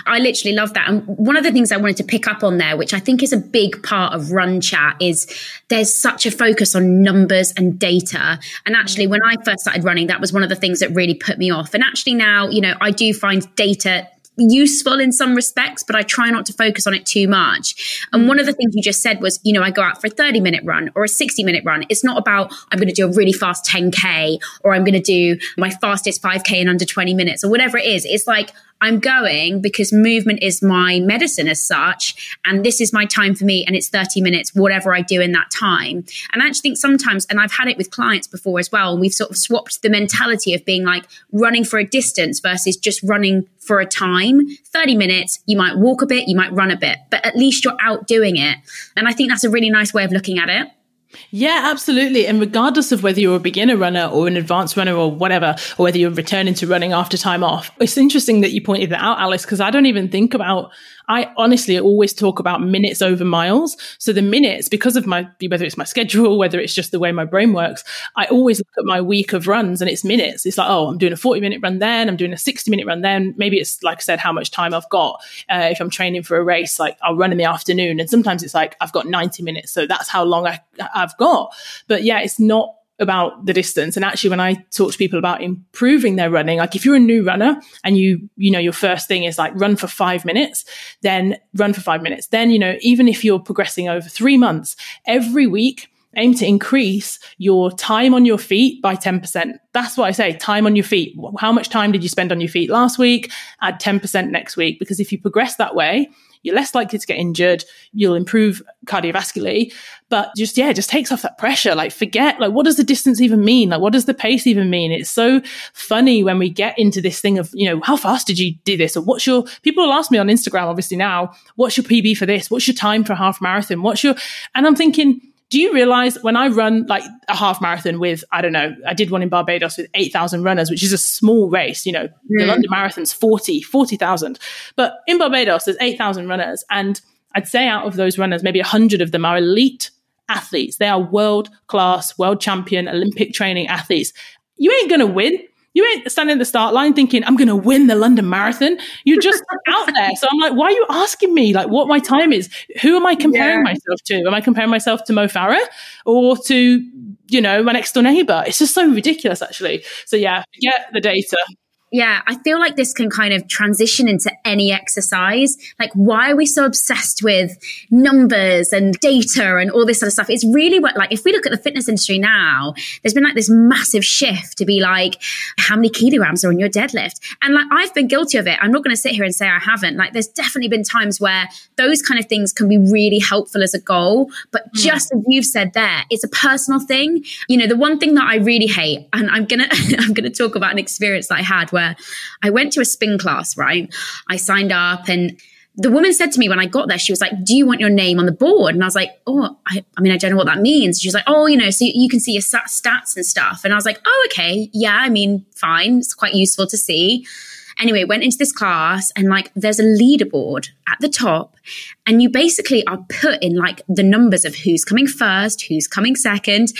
S1: I literally love that. And one of the things I wanted to pick up on there, which I think is a big part of Run Chat, is there's such a focus on numbers and data. And actually, when I first started running, that was one of the things that really put me off. And actually, now, you know, I do find data useful in some respects, but I try not to focus on it too much. And one of the things you just said was, you know, I go out for a 30 minute run or a 60 minute run. It's not about I'm going to do a really fast 10K or I'm going to do my fastest 5K in under 20 minutes or whatever it is. It's like I'm going because movement is my medicine as such. And this is my time for me. And it's 30 minutes, whatever I do in that time. And I actually think sometimes, and I've had it with clients before as well, and we've sort of swapped the mentality of being like running for a distance versus just running for a time. 30 minutes, you might walk a bit, you might run a bit, but at least you're out doing it. And I think that's a really nice way of looking at it.
S2: Yeah, absolutely. And regardless of whether you're a beginner runner or an advanced runner or whatever, or whether you're returning to running after time off, it's interesting that you pointed that out, Alice, because I don't even think about I honestly always talk about minutes over miles. So the minutes, because of my, whether it's my schedule, whether it's just the way my brain works, I always look at my week of runs and it's minutes. It's like, oh, I'm doing a 40 minute run then, I'm doing a 60 minute run then. Maybe it's, like I said, how much time I've got. Uh, if I'm training for a race, like I'll run in the afternoon. And sometimes it's like, I've got 90 minutes. So that's how long I, I've got. But yeah, it's not about the distance. And actually, when I talk to people about improving their running, like if you're a new runner and you, you know, your first thing is like run for five minutes, then run for five minutes. Then, you know, even if you're progressing over three months, every week, aim to increase your time on your feet by 10%. That's what I say time on your feet. How much time did you spend on your feet last week? Add 10% next week. Because if you progress that way, you're less likely to get injured. You'll improve cardiovascularly, but just, yeah, just takes off that pressure. Like forget, like, what does the distance even mean? Like, what does the pace even mean? It's so funny when we get into this thing of, you know, how fast did you do this? Or what's your, people will ask me on Instagram, obviously now, what's your PB for this? What's your time for a half marathon? What's your, and I'm thinking, do you realize when I run like a half marathon with, I don't know, I did one in Barbados with 8,000 runners, which is a small race, you know, mm. the London Marathon's 40, 40,000. But in Barbados, there's 8,000 runners. And I'd say out of those runners, maybe 100 of them are elite athletes. They are world class, world champion, Olympic training athletes. You ain't going to win. You ain't standing at the start line thinking, I'm going to win the London Marathon. You're just out there. So I'm like, why are you asking me like what my time is? Who am I comparing yeah. myself to? Am I comparing myself to Mo Farah or to, you know, my next door neighbor? It's just so ridiculous, actually. So yeah, get the data.
S1: Yeah, I feel like this can kind of transition into any exercise. Like, why are we so obsessed with numbers and data and all this sort of stuff? It's really what, like, if we look at the fitness industry now, there's been like this massive shift to be like, how many kilograms are on your deadlift? And like, I've been guilty of it. I'm not going to sit here and say I haven't. Like, there's definitely been times where those kind of things can be really helpful as a goal. But mm. just as you've said there, it's a personal thing. You know, the one thing that I really hate, and I'm going to, I'm going to talk about an experience that I had where where I went to a spin class, right? I signed up and the woman said to me when I got there, she was like, Do you want your name on the board? And I was like, Oh, I, I mean, I don't know what that means. She was like, Oh, you know, so you can see your stats and stuff. And I was like, Oh, okay. Yeah, I mean, fine. It's quite useful to see. Anyway, went into this class and like there's a leaderboard at the top and you basically are put in like the numbers of who's coming first, who's coming second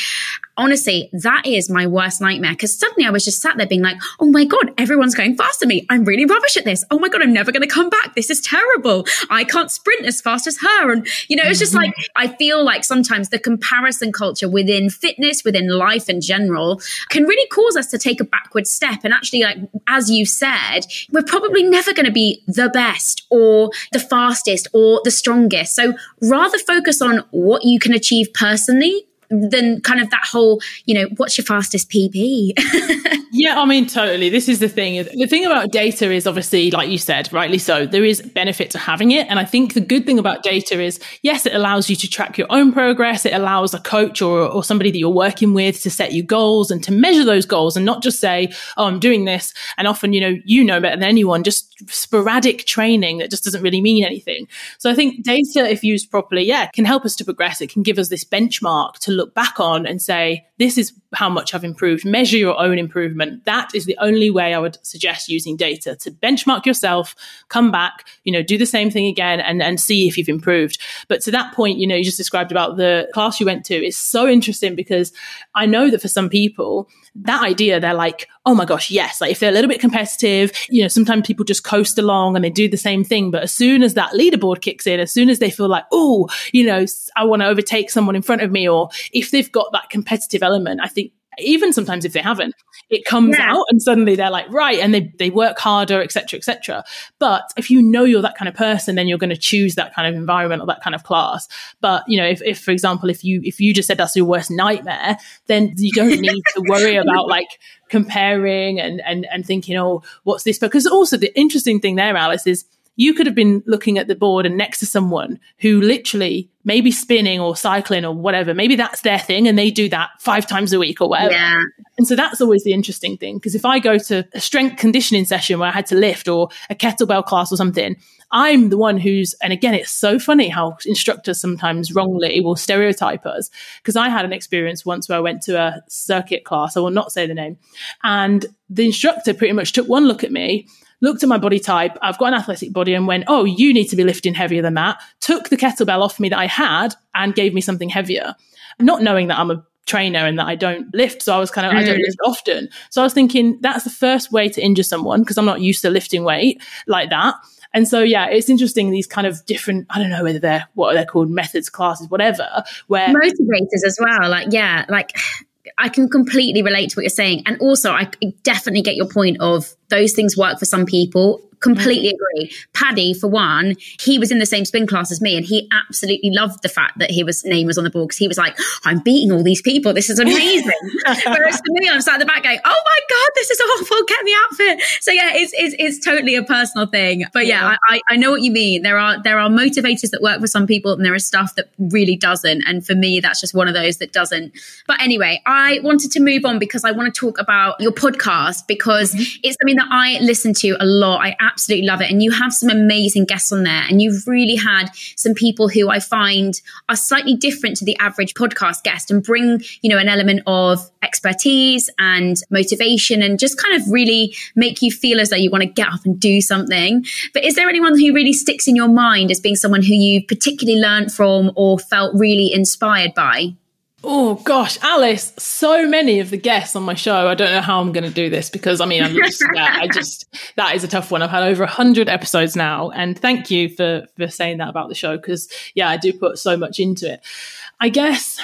S1: honestly, that is my worst nightmare because suddenly I was just sat there being like, oh my God, everyone's going faster than me. I'm really rubbish at this. Oh my God, I'm never going to come back. This is terrible. I can't sprint as fast as her. And, you know, it's just like, mm-hmm. I feel like sometimes the comparison culture within fitness, within life in general, can really cause us to take a backward step. And actually, like, as you said, we're probably never going to be the best or the fastest or the strongest. So rather focus on what you can achieve personally than kind of that whole, you know, what's your fastest PB?
S2: yeah, I mean, totally. This is the thing. The thing about data is obviously, like you said, rightly so, there is benefit to having it. And I think the good thing about data is, yes, it allows you to track your own progress. It allows a coach or, or somebody that you're working with to set you goals and to measure those goals and not just say, oh, I'm doing this. And often, you know, you know better than anyone, just sporadic training that just doesn't really mean anything. So I think data, if used properly, yeah, can help us to progress. It can give us this benchmark to look back on and say, this is how much I've improved. Measure your own improvement. That is the only way I would suggest using data to benchmark yourself, come back, you know, do the same thing again and, and see if you've improved. But to that point, you know, you just described about the class you went to It's so interesting because I know that for some people, that idea, they're like, oh my gosh, yes. Like if they're a little bit competitive, you know, sometimes people just coast along and they do the same thing. But as soon as that leaderboard kicks in, as soon as they feel like, oh, you know, I want to overtake someone in front of me, or if they've got that competitive element, I think even sometimes if they haven't, it comes yeah. out and suddenly they're like, right, and they, they work harder, etc., etc. But if you know you're that kind of person, then you're going to choose that kind of environment or that kind of class. But you know, if, if for example, if you if you just said that's your worst nightmare, then you don't need to worry about like comparing and and and thinking, oh, what's this? Because also the interesting thing there, Alice, is you could have been looking at the board and next to someone who literally maybe spinning or cycling or whatever, maybe that's their thing and they do that five times a week or whatever. Yeah. And so that's always the interesting thing. Because if I go to a strength conditioning session where I had to lift or a kettlebell class or something, I'm the one who's, and again, it's so funny how instructors sometimes wrongly will stereotype us. Because I had an experience once where I went to a circuit class, I will not say the name, and the instructor pretty much took one look at me looked at my body type. I've got an athletic body and went, Oh, you need to be lifting heavier than that. Took the kettlebell off me that I had and gave me something heavier, not knowing that I'm a trainer and that I don't lift. So I was kind of, mm. I don't mm. lift often. So I was thinking that's the first way to injure someone because I'm not used to lifting weight like that. And so, yeah, it's interesting. These kind of different, I don't know whether they're what are they're called methods, classes, whatever, where
S1: motivators as well. Like, yeah, like I can completely relate to what you're saying. And also, I definitely get your point of those things work for some people completely agree. Paddy, for one, he was in the same spin class as me, and he absolutely loved the fact that he was name was on the board because he was like, "I'm beating all these people. This is amazing." Whereas for me, I'm sat at the back going, "Oh my god, this is awful. Get the outfit." So yeah, it's it's, it's totally a personal thing. But yeah, yeah. I, I know what you mean. There are there are motivators that work for some people, and there is stuff that really doesn't. And for me, that's just one of those that doesn't. But anyway, I wanted to move on because I want to talk about your podcast because mm-hmm. it's something that I listen to a lot. I absolutely love it. And you have some amazing guests on there. And you've really had some people who I find are slightly different to the average podcast guest and bring, you know, an element of expertise and motivation and just kind of really make you feel as though you want to get up and do something. But is there anyone who really sticks in your mind as being someone who you particularly learned from or felt really inspired by?
S2: Oh gosh, Alice, so many of the guests on my show. I don't know how I'm going to do this because I mean, I'm just, yeah, I just, that is a tough one. I've had over 100 episodes now. And thank you for, for saying that about the show because, yeah, I do put so much into it. I guess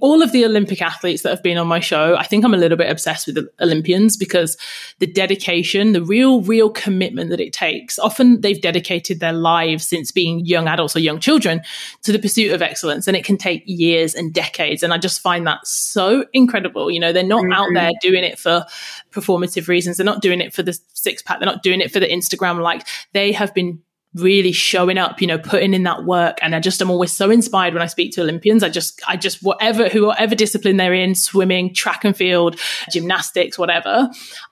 S2: all of the Olympic athletes that have been on my show, I think I'm a little bit obsessed with the Olympians because the dedication, the real, real commitment that it takes. Often they've dedicated their lives since being young adults or young children to the pursuit of excellence. And it can take years and decades. And I just find that so incredible. You know, they're not mm-hmm. out there doing it for performative reasons. They're not doing it for the six pack. They're not doing it for the Instagram. Like they have been really showing up, you know, putting in that work. And I just am always so inspired when I speak to Olympians. I just, I just, whatever, whatever discipline they're in, swimming, track and field, gymnastics, whatever,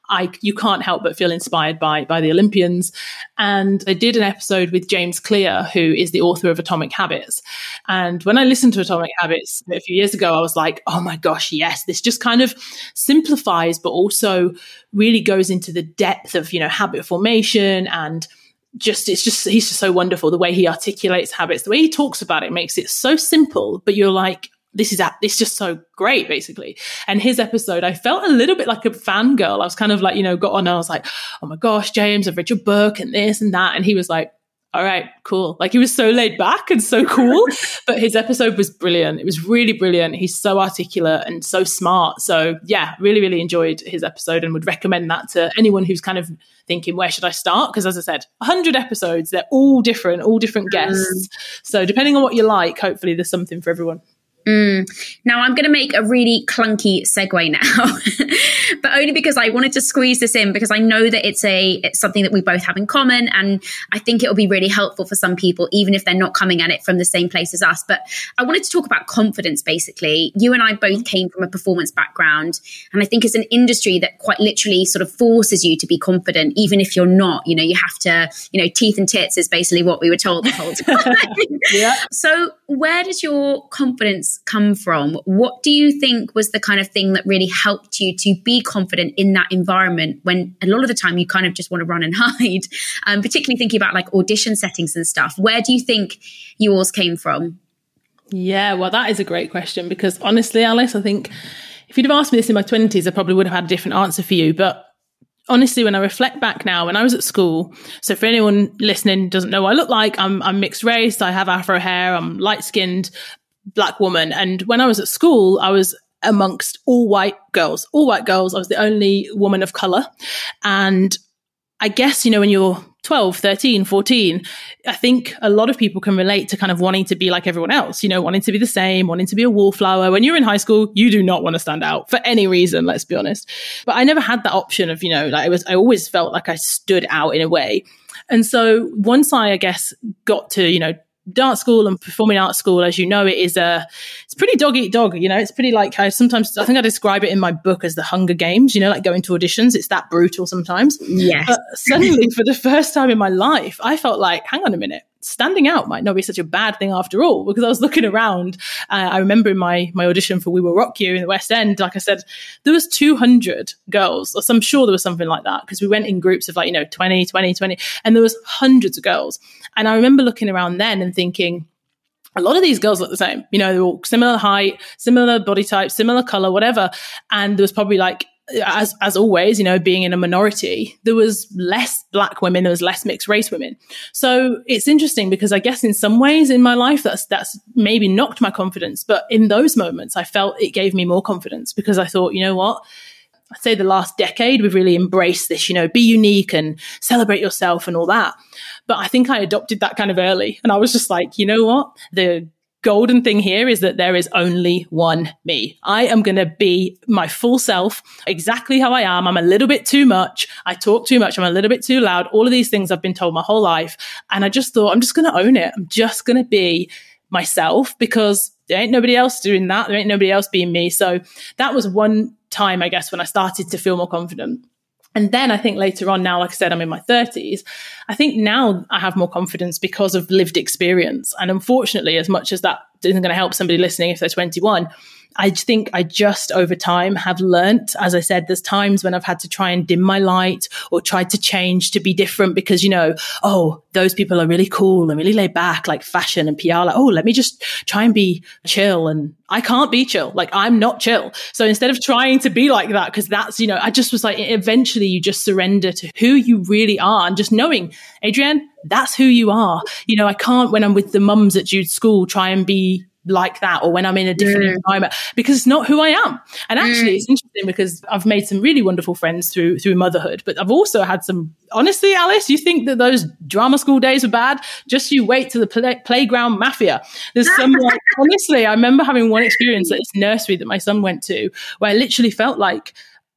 S2: I, you can't help but feel inspired by, by the Olympians. And I did an episode with James Clear, who is the author of Atomic Habits. And when I listened to Atomic Habits a few years ago, I was like, oh my gosh, yes, this just kind of simplifies, but also really goes into the depth of, you know, habit formation and just it's just he's just so wonderful. The way he articulates habits the way he talks about it makes it so simple but you're like this is it's just so great basically. And his episode i felt a little bit like a fangirl. I was kind of like you know got on and i was like oh my gosh james i've read your book and this and that. And he was like all right, cool. Like he was so laid back and so cool, but his episode was brilliant. It was really brilliant. He's so articulate and so smart. So yeah, really, really enjoyed his episode and would recommend that to anyone who's kind of thinking, where should I start? Because as I said, 100 episodes, they're all different, all different mm. guests. So depending on what you like, hopefully there's something for everyone.
S1: Mm. Now I'm going to make a really clunky segue now, but only because I wanted to squeeze this in because I know that it's a it's something that we both have in common, and I think it will be really helpful for some people, even if they're not coming at it from the same place as us. But I wanted to talk about confidence. Basically, you and I both came from a performance background, and I think it's an industry that quite literally sort of forces you to be confident, even if you're not. You know, you have to, you know, teeth and tits is basically what we were told the whole time. yeah. So, where does your confidence come from? What do you think was the kind of thing that really helped you to be confident in that environment when a lot of the time you kind of just want to run and hide? Um, particularly thinking about like audition settings and stuff. Where do you think yours came from?
S2: Yeah, well, that is a great question because honestly, Alice, I think if you'd have asked me this in my 20s, I probably would have had a different answer for you. But honestly, when I reflect back now, when I was at school, so for anyone listening doesn't know what I look like, I'm, I'm mixed race, I have afro hair, I'm light skinned, black woman. And when I was at school, I was amongst all white girls, all white girls. I was the only woman of color. And I guess, you know, when you're 12, 13, 14, I think a lot of people can relate to kind of wanting to be like everyone else, you know, wanting to be the same, wanting to be a wallflower. When you're in high school, you do not want to stand out for any reason, let's be honest. But I never had that option of, you know, like I was, I always felt like I stood out in a way. And so once I, I guess, got to, you know, dance school and performing arts school, as you know, it is a it's pretty dog eat dog. You know, it's pretty like I sometimes I think I describe it in my book as the Hunger Games. You know, like going to auditions. It's that brutal sometimes.
S1: Yes.
S2: But suddenly, for the first time in my life, I felt like, hang on a minute, standing out might not be such a bad thing after all because I was looking around. Uh, I remember in my my audition for We Will Rock You in the West End, like I said, there was 200 girls, or I'm sure there was something like that because we went in groups of like, you know, 20, 20, 20, and there was hundreds of girls. And I remember looking around then and thinking, a lot of these girls look the same. You know, they're all similar height, similar body type, similar color, whatever. And there was probably like as as always, you know, being in a minority, there was less black women, there was less mixed race women. So it's interesting because I guess in some ways in my life that's that's maybe knocked my confidence, but in those moments I felt it gave me more confidence because I thought, you know what? I'd say the last decade we've really embraced this, you know, be unique and celebrate yourself and all that. But I think I adopted that kind of early and I was just like, you know what? The golden thing here is that there is only one me. I am going to be my full self, exactly how I am. I'm a little bit too much. I talk too much. I'm a little bit too loud. All of these things I've been told my whole life. And I just thought, I'm just going to own it. I'm just going to be myself because there ain't nobody else doing that. There ain't nobody else being me. So that was one time, I guess, when I started to feel more confident. And then I think later on now, like I said, I'm in my 30s. I think now I have more confidence because of lived experience. And unfortunately, as much as that isn't going to help somebody listening if they're 21, I think I just over time have learnt, as I said, there's times when I've had to try and dim my light or tried to change to be different because, you know, oh, those people are really cool and really laid back, like fashion and PR. Like, oh, let me just try and be chill. And I can't be chill. Like, I'm not chill. So instead of trying to be like that, because that's, you know, I just was like, eventually you just surrender to who you really are and just knowing, Adrienne, that's who you are. You know, I can't, when I'm with the mums at Jude's school, try and be like that or when I'm in a different mm. environment because it's not who I am. And actually mm. it's interesting because I've made some really wonderful friends through through motherhood, but I've also had some honestly Alice, you think that those drama school days were bad? Just you wait to the play, playground mafia. There's some like honestly, I remember having one experience at this nursery that my son went to where I literally felt like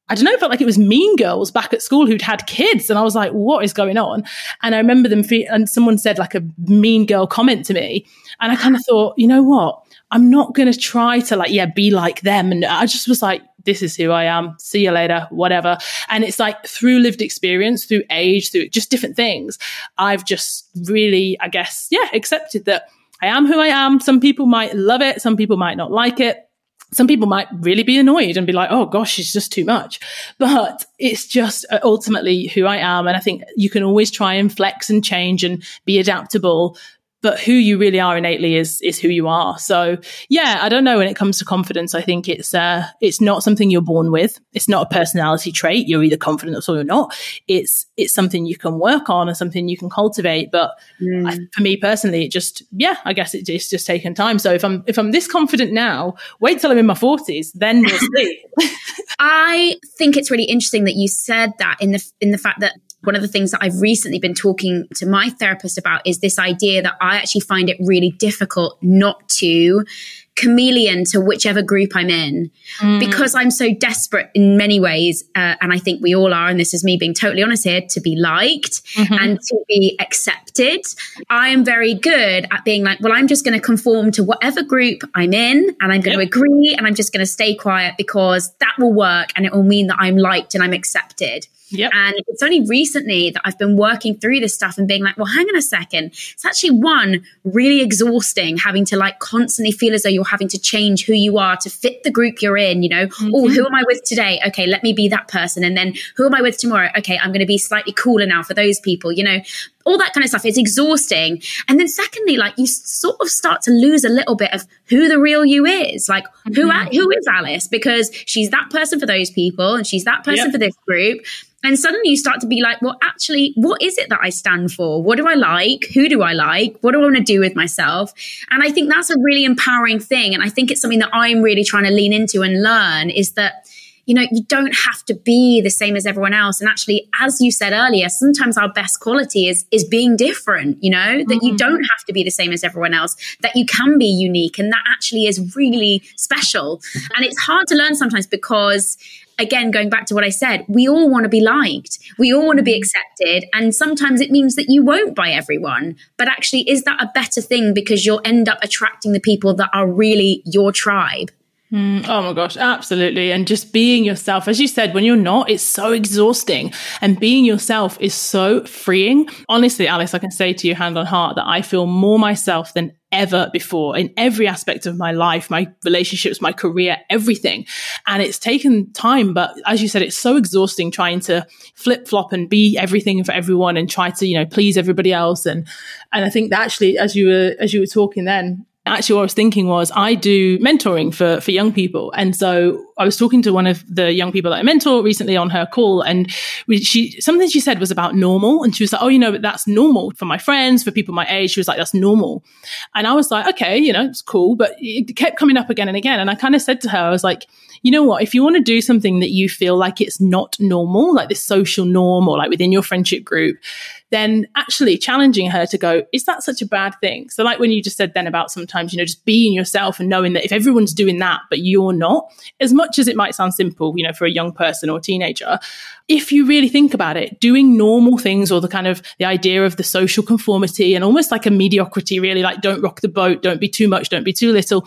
S2: I don't know, it felt like it was mean girls back at school who'd had kids. And I was like, what is going on? And I remember them, fe- and someone said like a mean girl comment to me. And I kind of thought, you know what? I'm not going to try to like, yeah, be like them. And I just was like, this is who I am. See you later, whatever. And it's like through lived experience, through age, through just different things, I've just really, I guess, yeah, accepted that I am who I am. Some people might love it. Some people might not like it some people might really be annoyed and be like, oh gosh, it's just too much. But it's just uh, ultimately who I am. And I think you can always try and flex and change and be adaptable but who you really are innately is is who you are. So yeah, I don't know. When it comes to confidence, I think it's uh, it's not something you're born with. It's not a personality trait. You're either confident or you're not. It's it's something you can work on and something you can cultivate. But mm. I, for me personally, it just yeah, I guess it, it's just taken time. So if I'm if I'm this confident now, wait till I'm in my forties, then we'll see.
S1: I think it's really interesting that you said that in the in the fact that one of the things that I've recently been talking to my therapist about is this idea that I actually find it really difficult not to chameleon to whichever group I'm in mm. because I'm so desperate in many ways. Uh, and I think we all are. And this is me being totally honest here to be liked mm-hmm. and to be accepted. I am very good at being like, well, I'm just going to conform to whatever group I'm in and I'm going yep. to agree and I'm just going to stay quiet because that will work and it will mean that I'm liked and I'm accepted.
S2: Yep.
S1: And it's only recently that I've been working through this stuff and being like, well, hang on a second. It's actually one really exhausting having to like constantly feel as though you're having to change who you are to fit the group you're in, you know, mm-hmm. oh, who am I with today? Okay, let me be that person. And then who am I with tomorrow? Okay, I'm going to be slightly cooler now for those people, you know, all that kind of stuff. It's exhausting. And then secondly, like you sort of start to lose a little bit of who the real you is. Like mm-hmm. who, who is Alice? Because she's that person for those people and she's that person yep. for this group. And suddenly you start to be like, well, actually, what is it that I stand for? What do I like? Who do I like? What do I want to do with myself? And I think that's a really empowering thing. And I think it's something that I'm really trying to lean into and learn is that you know, you don't have to be the same as everyone else. And actually, as you said earlier, sometimes our best quality is is being different, you know, that mm-hmm. you don't have to be the same as everyone else, that you can be unique. And that actually is really special. And it's hard to learn sometimes because again, going back to what I said, we all want to be liked. We all want to be mm-hmm. accepted. And sometimes it means that you won't buy everyone. But actually, is that a better thing because you'll end up attracting the people that are really your tribe?
S2: Mm, oh my gosh, absolutely. And just being yourself, as you said, when you're not, it's so exhausting. And being yourself is so freeing. Honestly, Alice, I can say to you, hand on heart, that I feel more myself than ever before in every aspect of my life, my relationships, my career, everything. And it's taken time, but as you said, it's so exhausting trying to flip flop and be everything for everyone and try to, you know, please everybody else. And, and I think that actually, as you were, as you were talking then, actually what I was thinking was I do mentoring for for young people, and so I was talking to one of the young people that I mentor recently on her call, and we, she something she said was about normal, and she was like, "Oh, you know, that's normal for my friends, for people my age." She was like, "That's normal," and I was like, "Okay, you know, it's cool," but it kept coming up again and again, and I kind of said to her, I was like, "You know what? If you want to do something that you feel like it's not normal, like this social norm, or like within your friendship group." then actually challenging her to go, is that such a bad thing? So, like when you just said then about sometimes, you know, just being yourself and knowing that if everyone's doing that, but you're not, as much as it might sound simple, you know, for a young person or teenager, if you really think about it, doing normal things or the kind of the idea of the social conformity and almost like a mediocrity, really like don't rock the boat, don't be too much, don't be too little.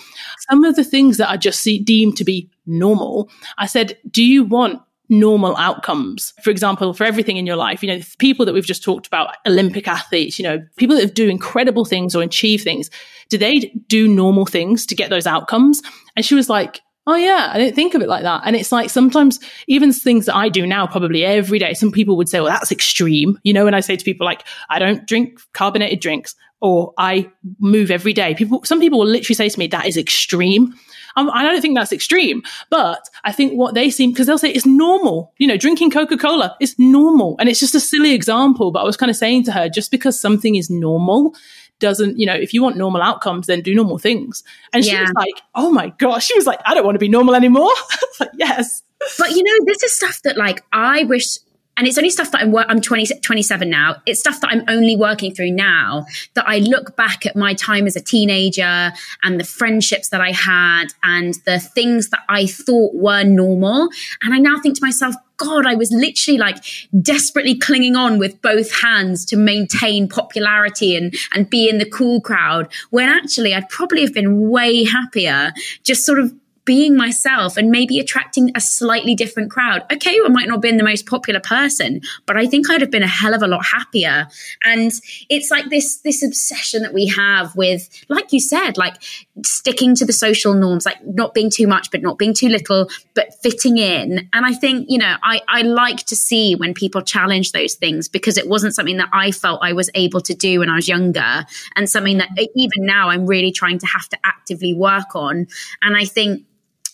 S2: Some of the things that are just deemed to be normal. I said, do you want normal outcomes. For example, for everything in your life, you know, people that we've just talked about, Olympic athletes, you know, people that do incredible things or achieve things, do they do normal things to get those outcomes? And she was like, Oh yeah, I didn't think of it like that. And it's like sometimes even things that I do now, probably every day, some people would say, well, that's extreme. You know, when I say to people like, I don't drink carbonated drinks or I move every day, people, some people will literally say to me, that is extreme. Um, I don't think that's extreme, but I think what they seem, because they'll say it's normal, you know, drinking Coca Cola is normal. And it's just a silly example. But I was kind of saying to her, just because something is normal doesn't, you know, if you want normal outcomes, then do normal things. And she was like, oh my gosh, she was like, I don't want to be normal anymore. like, yes.
S1: But you know, this is stuff that like I wish and it's only stuff that I'm, I'm 20, 27 now. It's stuff that I'm only working through now that I look back at my time as a teenager and the friendships that I had and the things that I thought were normal. And I now think to myself, God, I was literally like desperately clinging on with both hands to maintain popularity and, and be in the cool crowd when actually I'd probably have been way happier just sort of being myself and maybe attracting a slightly different crowd. Okay, I might not have been the most popular person, but I think I'd have been a hell of a lot happier. And it's like this this obsession that we have with, like you said, like sticking to the social norms, like not being too much, but not being too little, but fitting in. And I think, you know, I, I like to see when people challenge those things because it wasn't something that I felt I was able to do when I was younger and something that even now I'm really trying to have to actively work on. And I think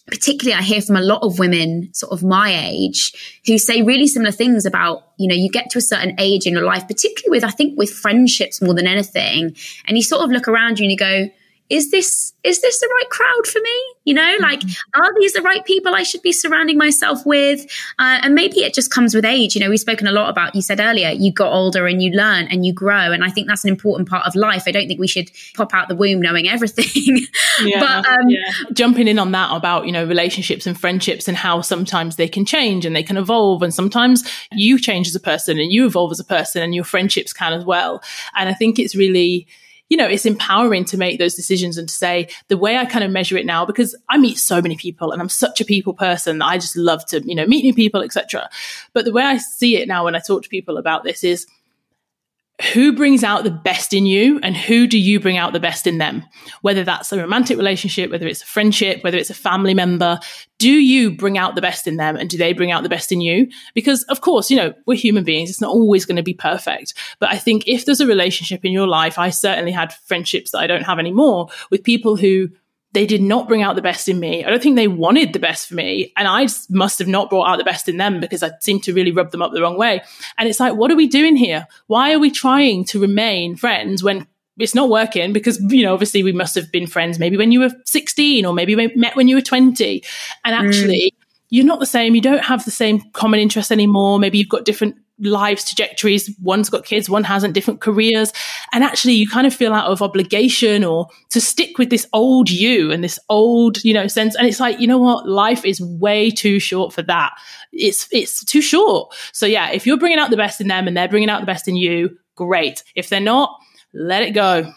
S1: particularly I hear from a lot of women sort of my age who say really similar things about, you know, you get to a certain age in your life, particularly with, I think with friendships more than anything. And you sort of look around you and you go, is this is this the right crowd for me? You know like mm-hmm. are these the right people i should be surrounding myself with? Uh, and maybe it just comes with age. You know we've spoken a lot about you said earlier you got older and you learn and you grow. And i think that's an important part of life. I don't think we should pop out the womb knowing everything. Yeah, but um,
S2: yeah. jumping in on that about you know relationships and friendships and how sometimes they can change and they can evolve. And sometimes you change as a person and you evolve as a person and your friendships can as well. And i think it's really you know, it's empowering to make those decisions and to say the way I kind of measure it now, because I meet so many people and I'm such a people person that I just love to, you know, meet new people, etc. But the way I see it now when I talk to people about this is who brings out the best in you and who do you bring out the best in them? Whether that's a romantic relationship, whether it's a friendship, whether it's a family member, do you bring out the best in them and do they bring out the best in you? Because of course, you know, we're human beings. It's not always going to be perfect. But I think if there's a relationship in your life, I certainly had friendships that I don't have anymore with people who they did not bring out the best in me. I don't think they wanted the best for me. And I must have not brought out the best in them because I seemed to really rub them up the wrong way. And it's like, what are we doing here? Why are we trying to remain friends when it's not working because you know obviously we must have been friends maybe when you were 16 or maybe we met when you were 20 and mm. actually mm. you're not the same you don't have the same common interests anymore maybe you've got different lives trajectories. One's got kids, one hasn't, different careers. And actually, you kind of feel out of obligation or to stick with this old you and this old, you know, sense. And it's like, you know what? Life is way too short for that. It's, it's too short. So yeah, if you're bringing out the best in them and they're bringing out the best in you, great. If they're not, let it go.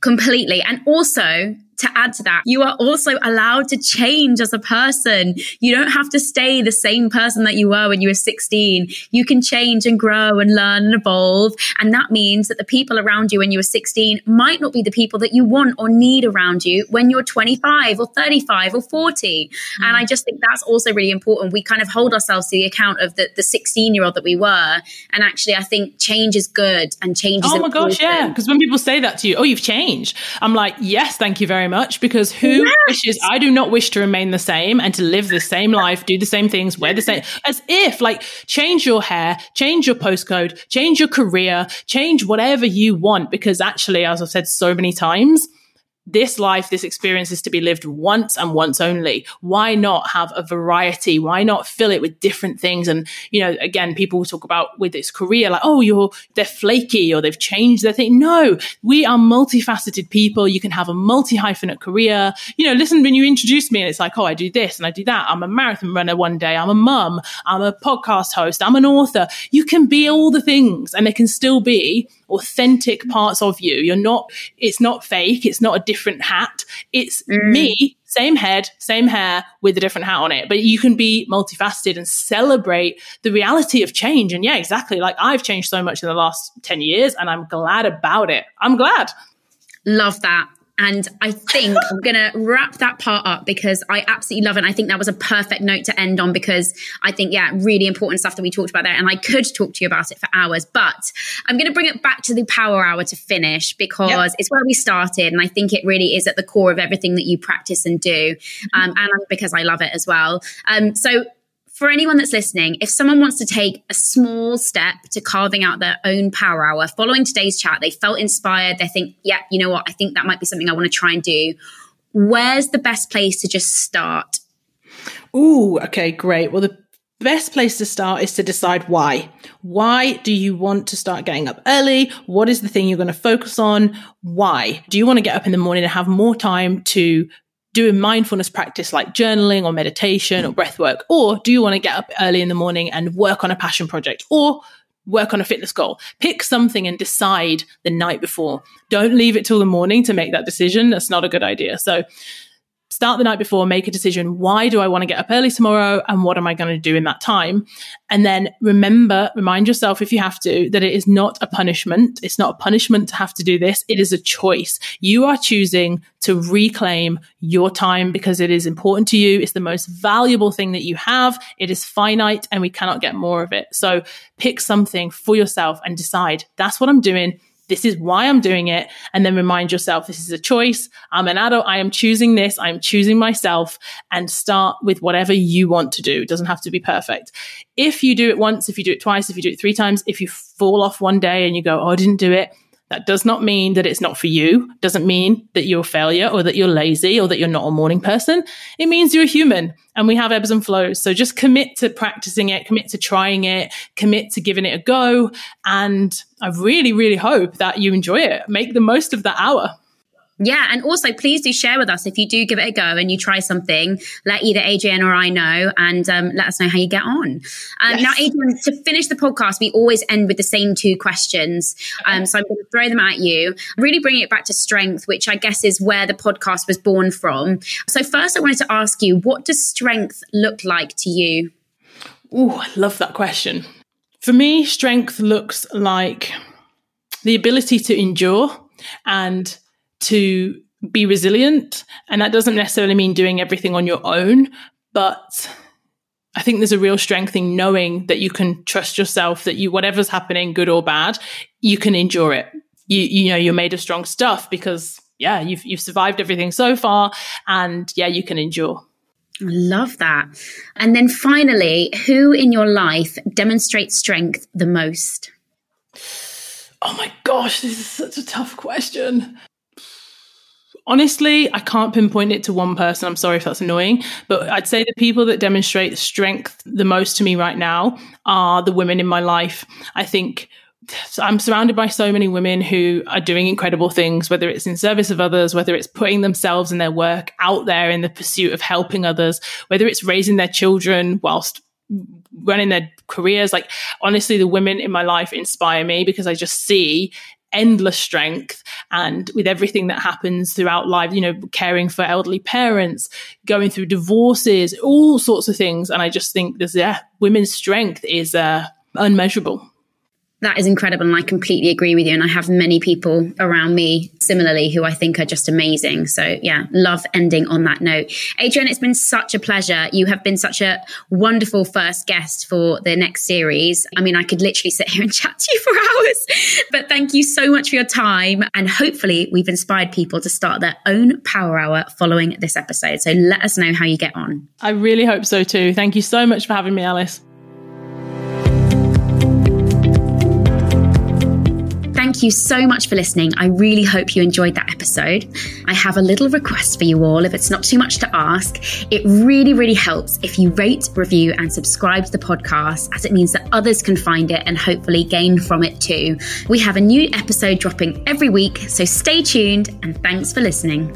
S1: Completely. And also, to add to that, you are also allowed to change as a person. You don't have to stay the same person that you were when you were 16. You can change and grow and learn and evolve. And that means that the people around you when you were 16 might not be the people that you want or need around you when you're 25 or 35 or 40. Mm. And I just think that's also really important. We kind of hold ourselves to the account of the, the 16 year old that we were. And actually, I think change is good and change is
S2: Oh my important. gosh, yeah. Because when people say that to you, oh, you've changed, I'm like, yes, thank you very much because who yes. wishes I do not wish to remain the same and to live the same life, do the same things, wear the same as if like change your hair, change your postcode, change your career, change whatever you want because actually as I've said so many times, this life, this experience is to be lived once and once only. Why not have a variety? Why not fill it with different things? And, you know, again, people talk about with this career, like, oh, you're, they're flaky or they've changed their thing. No, we are multifaceted people. You can have a multi hyphenate career. You know, listen, when you introduce me and it's like, oh, I do this and I do that. I'm a marathon runner one day. I'm a mum. I'm a podcast host. I'm an author. You can be all the things and they can still be authentic parts of you. You're not, it's not fake. It's not a different hat. It's mm. me, same head, same hair with a different hat on it. But you can be multifaceted and celebrate the reality of change. And yeah, exactly. Like I've changed so much in the last 10 years and I'm glad about it. I'm glad.
S1: Love that. And I think I'm going to wrap that part up because I absolutely love it. And I think that was a perfect note to end on because I think, yeah, really important stuff that we talked about there. And I could talk to you about it for hours, but I'm going to bring it back to the power hour to finish because yep. it's where we started. And I think it really is at the core of everything that you practice and do. Um, and because I love it as well. Um, so for anyone that's listening, if someone wants to take a small step to carving out their own power hour, following today's chat, they felt inspired, they think, yeah, you know what, I think that might be something I want to try and do. Where's the best place to just start?
S2: Ooh, okay, great. Well, the best place to start is to decide why. Why do you want to start getting up early? What is the thing you're going to focus on? Why? Do you want to get up in the morning and have more time to do a mindfulness practice like journaling or meditation or breath work? Or do you want to get up early in the morning and work on a passion project or work on a fitness goal? Pick something and decide the night before. Don't leave it till the morning to make that decision. That's not a good idea. So start the night before, make a decision. Why do I want to get up early tomorrow? And what am I going to do in that time? And then remember, remind yourself if you have to, that it is not a punishment. It's not a punishment to have to do this. It is a choice. You are choosing to reclaim your time because it is important to you. It's the most valuable thing that you have. It is finite and we cannot get more of it. So pick something for yourself and decide that's what I'm doing this is why I'm doing it. And then remind yourself, this is a choice. I'm an adult. I am choosing this. I'm choosing myself and start with whatever you want to do. It doesn't have to be perfect. If you do it once, if you do it twice, if you do it three times, if you fall off one day and you go, Oh, I didn't do it. That does not mean that it's not for you. Doesn't mean that you're a failure or that you're lazy or that you're not a morning person. It means you're a human and we have ebbs and flows. So just commit to practicing it, commit to trying it, commit to giving it a go. And I really, really hope that you enjoy it. Make the most of that hour.
S1: Yeah, and also please do share with us if you do give it a go and you try something. Let either Adrienne or I know, and um, let us know how you get on. Um, yes. Now, Adrienne, to finish the podcast, we always end with the same two questions. Um, so I'm going to throw them at you. Really bring it back to strength, which I guess is where the podcast was born from. So first, I wanted to ask you, what does strength look like to you?
S2: Oh, I love that question. For me, strength looks like the ability to endure and to be resilient. And that doesn't necessarily mean doing everything on your own, but I think there's a real strength in knowing that you can trust yourself, that you, whatever's happening, good or bad, you can endure it. You, you know, you're made of strong stuff because yeah, you've, you've survived everything so far and yeah, you can endure.
S1: I love that. And then finally, who in your life demonstrates strength the most?
S2: Oh my gosh, this is such a tough question. Honestly, I can't pinpoint it to one person. I'm sorry if that's annoying, but I'd say the people that demonstrate strength the most to me right now are the women in my life. I think I'm surrounded by so many women who are doing incredible things, whether it's in service of others, whether it's putting themselves and their work out there in the pursuit of helping others, whether it's raising their children whilst running their careers. Like, honestly, the women in my life inspire me because I just see endless strength and with everything that happens throughout life you know caring for elderly parents going through divorces all sorts of things. And i just think there's yeah women's strength is uh, unmeasurable
S1: that is incredible. And I completely agree with you. And I have many people around me similarly who I think are just amazing. So, yeah, love ending on that note. Adrienne, it's been such a pleasure. You have been such a wonderful first guest for the next series. I mean, I could literally sit here and chat to you for hours, but thank you so much for your time. And hopefully, we've inspired people to start their own power hour following this episode. So, let us know how you get on.
S2: I really hope so too. Thank you so much for having me, Alice.
S1: Thank you so much for listening. I really hope you enjoyed that episode. I have a little request for you all, if it's not too much to ask. It really, really helps if you rate, review, and subscribe to the podcast, as it means that others can find it and hopefully gain from it too. We have a new episode dropping every week, so stay tuned and thanks for listening.